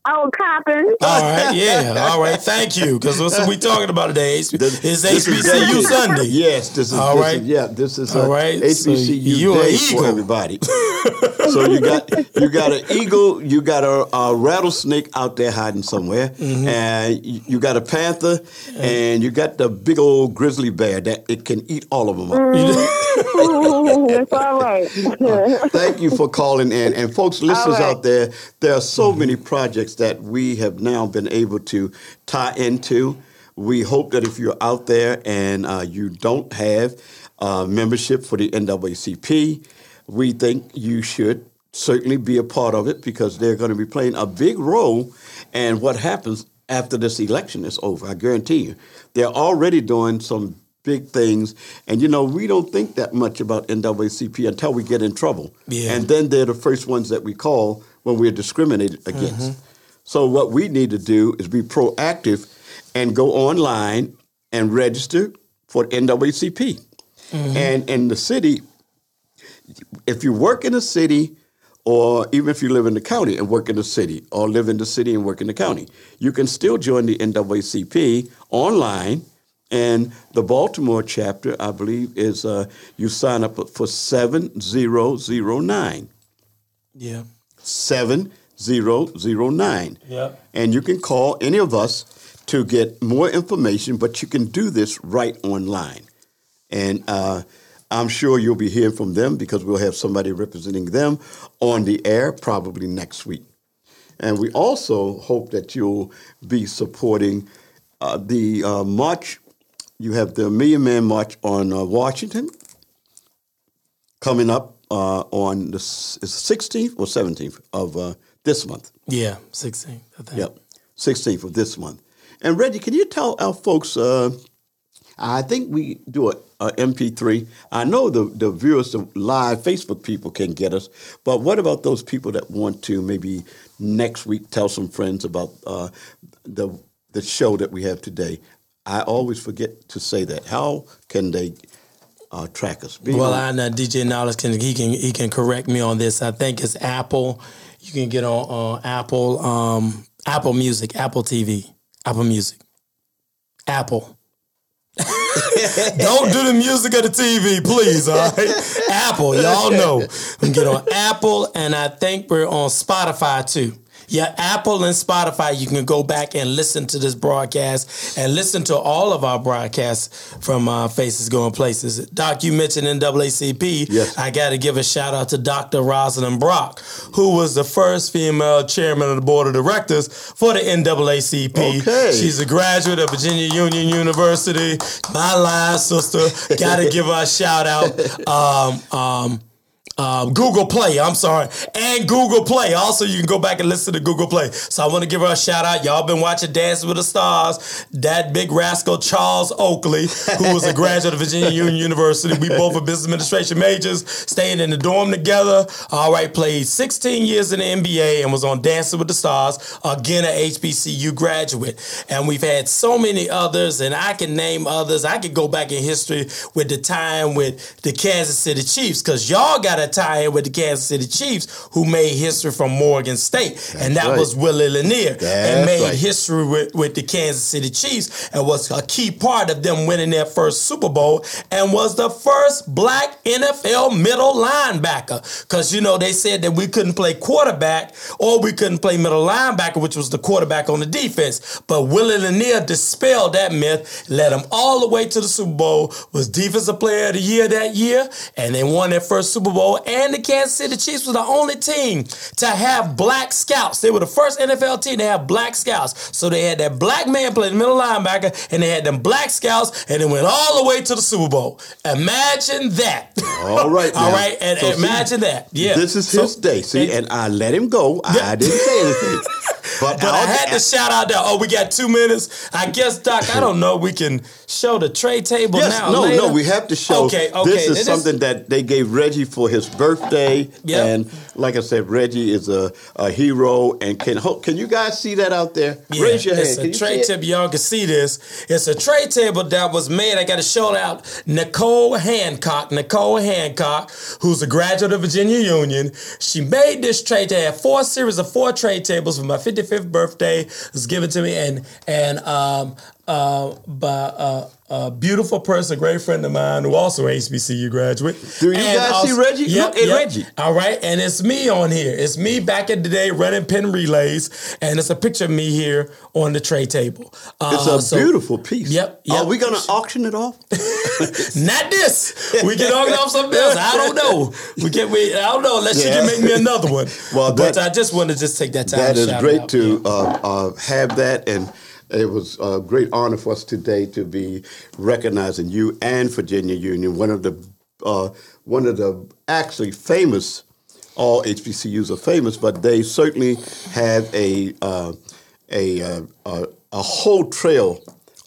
Oh, Coppin. All right, yeah, all right. Thank you, because what's we talking about today? It's, This- is HBCU Sunday. Yes, this is All this is- yeah, this is a All right, so HBCU you an day eagle. for everybody. so you got you got an eagle, you got a, a rattlesnake out there hiding somewhere, Mm-hmm. and you, you got a panther, and you got the big old grizzly bear that it can eat all of them up. All right. Thank you for calling in. And folks, listeners right. out there, there are so many projects that we have now been able to tie into. We hope that if you're out there and uh, you don't have uh, membership for the NAACP, we think you should certainly be a part of it because they're going to be playing a big role in what happens after this election is over. I guarantee you. They're already doing some big things. And you know, we don't think that much about NAACP until we get in trouble. Yeah. And then they're the first ones that we call when we're discriminated against. Mm-hmm. So what we need to do is be proactive and go online and register for NAACP. Mm-hmm. And in the city, if you work in a city, or even if you live in the county and work in the city, or live in the city and work in the county, you can still join the NAACP online. And the Baltimore chapter, I believe, is uh, you sign up for 7009. Yeah. 7009. Yep. And you can call any of us to get more information, but you can do this right online. And uh, I'm sure you'll be hearing from them because we'll have somebody representing them on the air probably next week. And we also hope that you'll be supporting uh, the uh, march. You have the Million Man March on uh, Washington coming up uh, on the is 16th or 17th of uh, this month. Yeah. sixteenth. I think. Yep, 16th of this month. And Reggie, can you tell our folks? Uh, I think we do a, a MP3. I know the, the viewers, the live Facebook people can get us, but what about those people that want to maybe next week tell some friends about uh, the the show that we have today? I always forget to say that. How can they uh, track us? Be Well, on- I know DJ Knowledge can he can he can correct me on this. I think it's Apple. You can get on uh, Apple um, Apple Music, Apple TV, Apple Music, Apple. Don't do the music of the TV, please. All right, Apple, y'all know. Can get on Apple, and I think we're on Spotify too. Yeah, Apple and Spotify. You can go back and listen to this broadcast and listen to all of our broadcasts from uh, Faces Going Places. Doc, you mentioned NAACP. Yes. I got to give a shout out to Dr. Roslyn Brock, who was the first female chairman of the board of directors for the NAACP. Okay. She's a graduate of Virginia Union University. My line sister. Got to give her a shout out. Um, um, um, Google Play, I'm sorry, and Google Play. Also, you can go back and listen to Google Play. So I want to give her a shout out. Y'all been watching Dancing with the Stars. That big rascal Charles Oakley, who was a graduate of Virginia Union University. We both are business administration majors, staying in the dorm together. All right, played 16 years in the NBA and was on Dancing with the Stars. Again, an HBCU graduate, and we've had so many others, and I can name others. I could go back in history with the time with the Kansas City Chiefs, because y'all got a tie in with the Kansas City Chiefs, who made history from Morgan State, and that right. was Willie Lanier, and made right. history with, with the Kansas City Chiefs, and was a key part of them winning their first Super Bowl, and was the first black NFL middle linebacker. Because you know they said that we couldn't play quarterback or we couldn't play middle linebacker, which was the quarterback on the defense. But Willie Lanier dispelled that myth, led them all the way to the Super Bowl, was defensive player of the year that year, and they won their first Super Bowl. And the Kansas City Chiefs was the only team to have black scouts. They were the first NFL team to have black scouts. So they had that black man play the middle linebacker, and they had them black scouts, and they went all the way to the Super Bowl. Imagine that. All right. all right. and So see, imagine that. Yeah, This is So- his day. See, and I let him go. I didn't say anything. But, But I had to shout out that. Oh, we got two minutes. I guess, Doc. I don't know. We can show the tray table Yes, now. no, later. no, we have to show. Okay, okay. This is something that they gave Reggie for his birthday. Yep. And like I said, Reggie is a, a hero. And can can you guys see that out there? Yeah, Raise your hand. it's a tray table. Y'all can see this. It's a tray table that was made. I got to shout out Nicole Hancock. Nicole Hancock, who's a graduate of Virginia Union. She made this tray table. Had four series of four tray tables for my 55th birthday. It was given to me, and and um uh by uh, a beautiful person, a great friend of mine who also a HBCU graduate. Do you And guys see Reggie? Yep, Look at yep. Reggie. All right, and it's me on here. It's me back in the day running Penn Relays, and it's a picture of me here on the tray table. Uh, It's a so- beautiful piece. Yep, Are we going to auction it off? Not this. We can auction off something else. I don't know. We can. We. I don't know unless you can make me another one. Well, but I just want to just take that time. That is great out. to uh, uh, have that, and it was a great honor for us today to be recognizing you and Virginia Union, one of the uh, one of the actually famous. All HBCUs are famous, but they certainly have a uh, a, uh, a a whole trail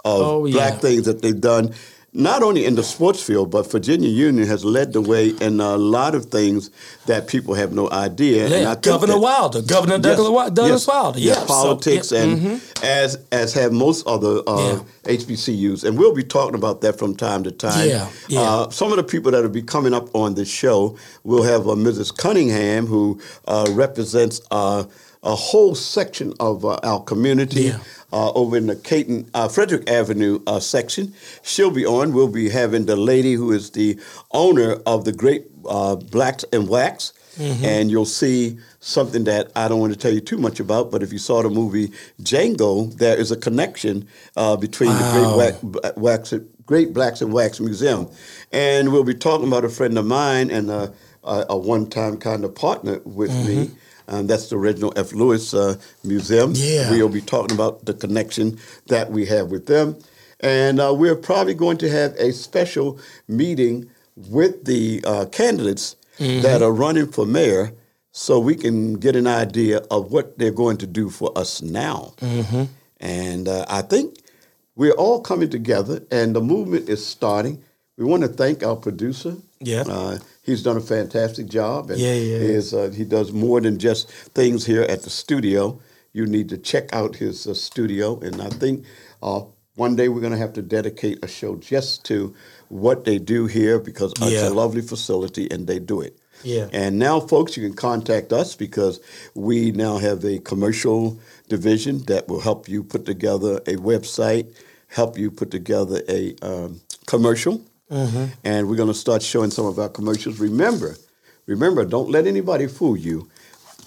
of Oh, yeah. black things that they've done. Not only in the sports field, but Virginia Union has led the way in a lot of things that people have no idea. Yeah, and I think Governor that- Wilder, Governor Douglas, Wi- Douglas Wilder. yes, Yeah, so- politics, yeah, and mhm. as as have most other uh, HBCUs, and we'll be talking about that from time to time. Yeah, yeah. Uh, some of the people that will be coming up on this show, we'll have uh, Mrs. Cunningham, who uh, represents uh, a whole section of uh, our community. Uh, over in the Caton uh, Frederick Avenue uh, section, she'll be on. We'll be having the lady who is the owner of the Great uh, Blacks in Wax, Mm-hmm. and you'll see something that I don't want to tell you too much about. But if you saw the movie Django, there is a connection uh, between Wow. the Great Wax, Wax, Great Blacks in Wax Museum, and we'll be talking about a friend of mine and a, a, a one-time kind of partner with me. And that's the Reginald F. Lewis uh, Museum. Yeah. We'll be talking about the connection that we have with them. And uh, we're probably going to have a special meeting with the uh, candidates that are running for mayor so we can get an idea of what they're going to do for us now. And uh, I think we're all coming together and the movement is starting. We want to thank our producer. Yeah. He's done a fantastic job. And Yeah, yeah. is, uh, he does more than just things here at the studio. You need to check out his uh, studio. And I think uh, one day we're going to have to dedicate a show just to what they do here because it's a lovely facility and they do it. Yeah. And now, folks, you can contact us because we now have a commercial division that will help you put together a website, help you put together a um, commercial, and we're going to start showing some of our commercials. Remember, remember, don't let anybody fool you.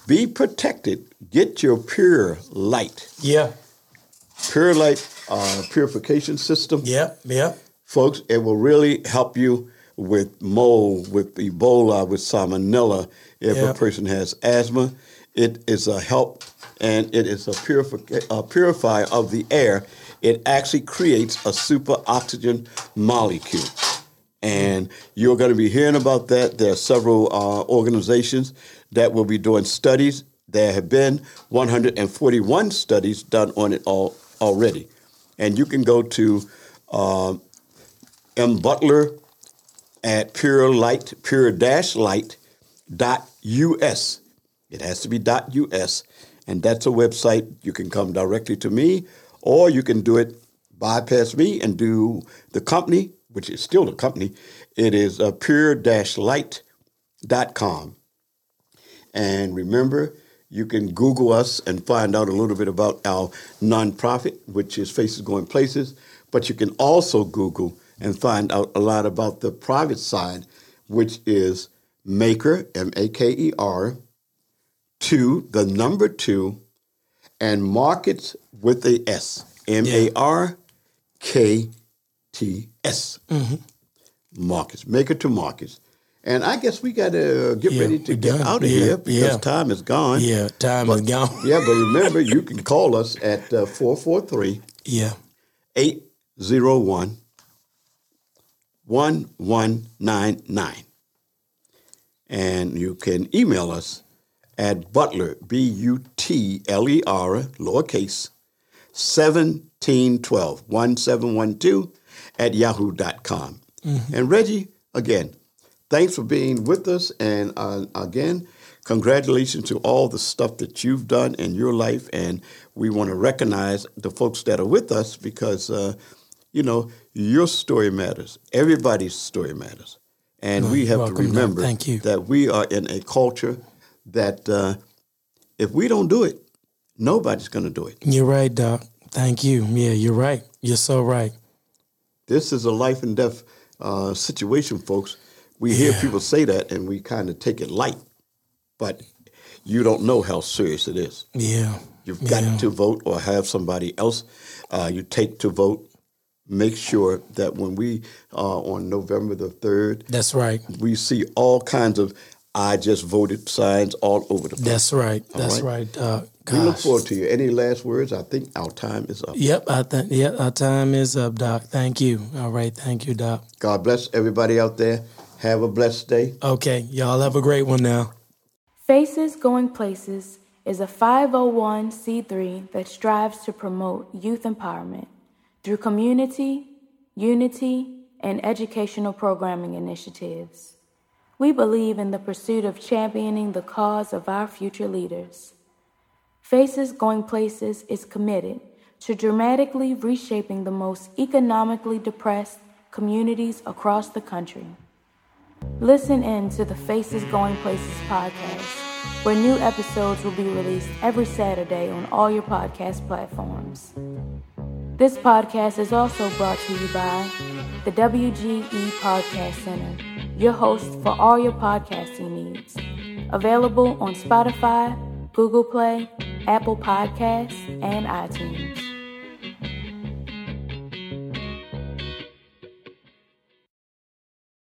Be protected. Get your pure light, Yeah, pure light uh, purification system yeah, yeah. folks, it will really help you with mold, with Ebola, with salmonella. If Yeah. a person has asthma, it is a help and it is a, purifi- a purifier of the air. It actually creates a super oxygen molecule. And you're going to be hearing about that. There are several uh, organizations that will be doing studies. There have been 141 studies done on it all already. And you can go to uh, M. Butler at pure light, pure. It has to be US. And that's a website. You can come directly to me, or you can do it bypass me and do the company, which is still the company. It is uh, pure dash light dot com. And remember, you can Google us and find out a little bit about our nonprofit, which is Faces Going Places. But you can also Google and find out a lot about the private side, which is Maker, M A K E R, two, the number two, and Markets with a S, M A R K T S. Markets, Maker to Markets. And I guess we got to get Yeah, ready to get done. out of Yeah, here because yeah. time is gone. Yeah, time is gone. Yeah, but remember, you can call us at uh, 443 Yeah, 801 1199. And you can email us at butler, B U T L E R, lowercase, 1712, 1712 at yahoo.com. And Reggie, again, thanks for being with us. And uh, again, congratulations to all the stuff that you've done in your life. And we want to recognize the folks that are with us because, uh, you know, your story matters. Everybody's story matters. And we have to remember Thank you. that we are in a culture that uh, if we don't do it, nobody's going to do it. you're right, Doc. Thank you. Yeah, you're right. You're so right. This is a life and death uh, situation, folks. We hear Yeah. people say that and we kind of take it light, but you don't know how serious it is. Yeah. You've got yeah. to vote or have somebody else uh, you take to vote. Make sure that when we uh, on November the 3rd, That's right. we see all kinds of I just voted signs all over the place. That's right. All That's right. right, Doc. we look forward to you. Any last words? I think our time is up. Yep, I think Yep. our time is up, Doc. Thank you. All right, thank you, Doc. God bless everybody out there. Have a blessed day. Okay, y'all have a great one now. Faces Going Places is a 501c3 that strives to promote youth empowerment through community, unity, and educational programming initiatives. We believe in the pursuit of championing the cause of our future leaders. Faces Going Places is committed to dramatically reshaping the most economically depressed communities across the country. Listen in to the Faces Going Places podcast, where new episodes will be released every Saturday on all your podcast platforms. This podcast is also brought to you by the WGE Podcast Center, your host for all your podcasting needs. Available on Spotify, Google Play, Apple Podcasts, and iTunes.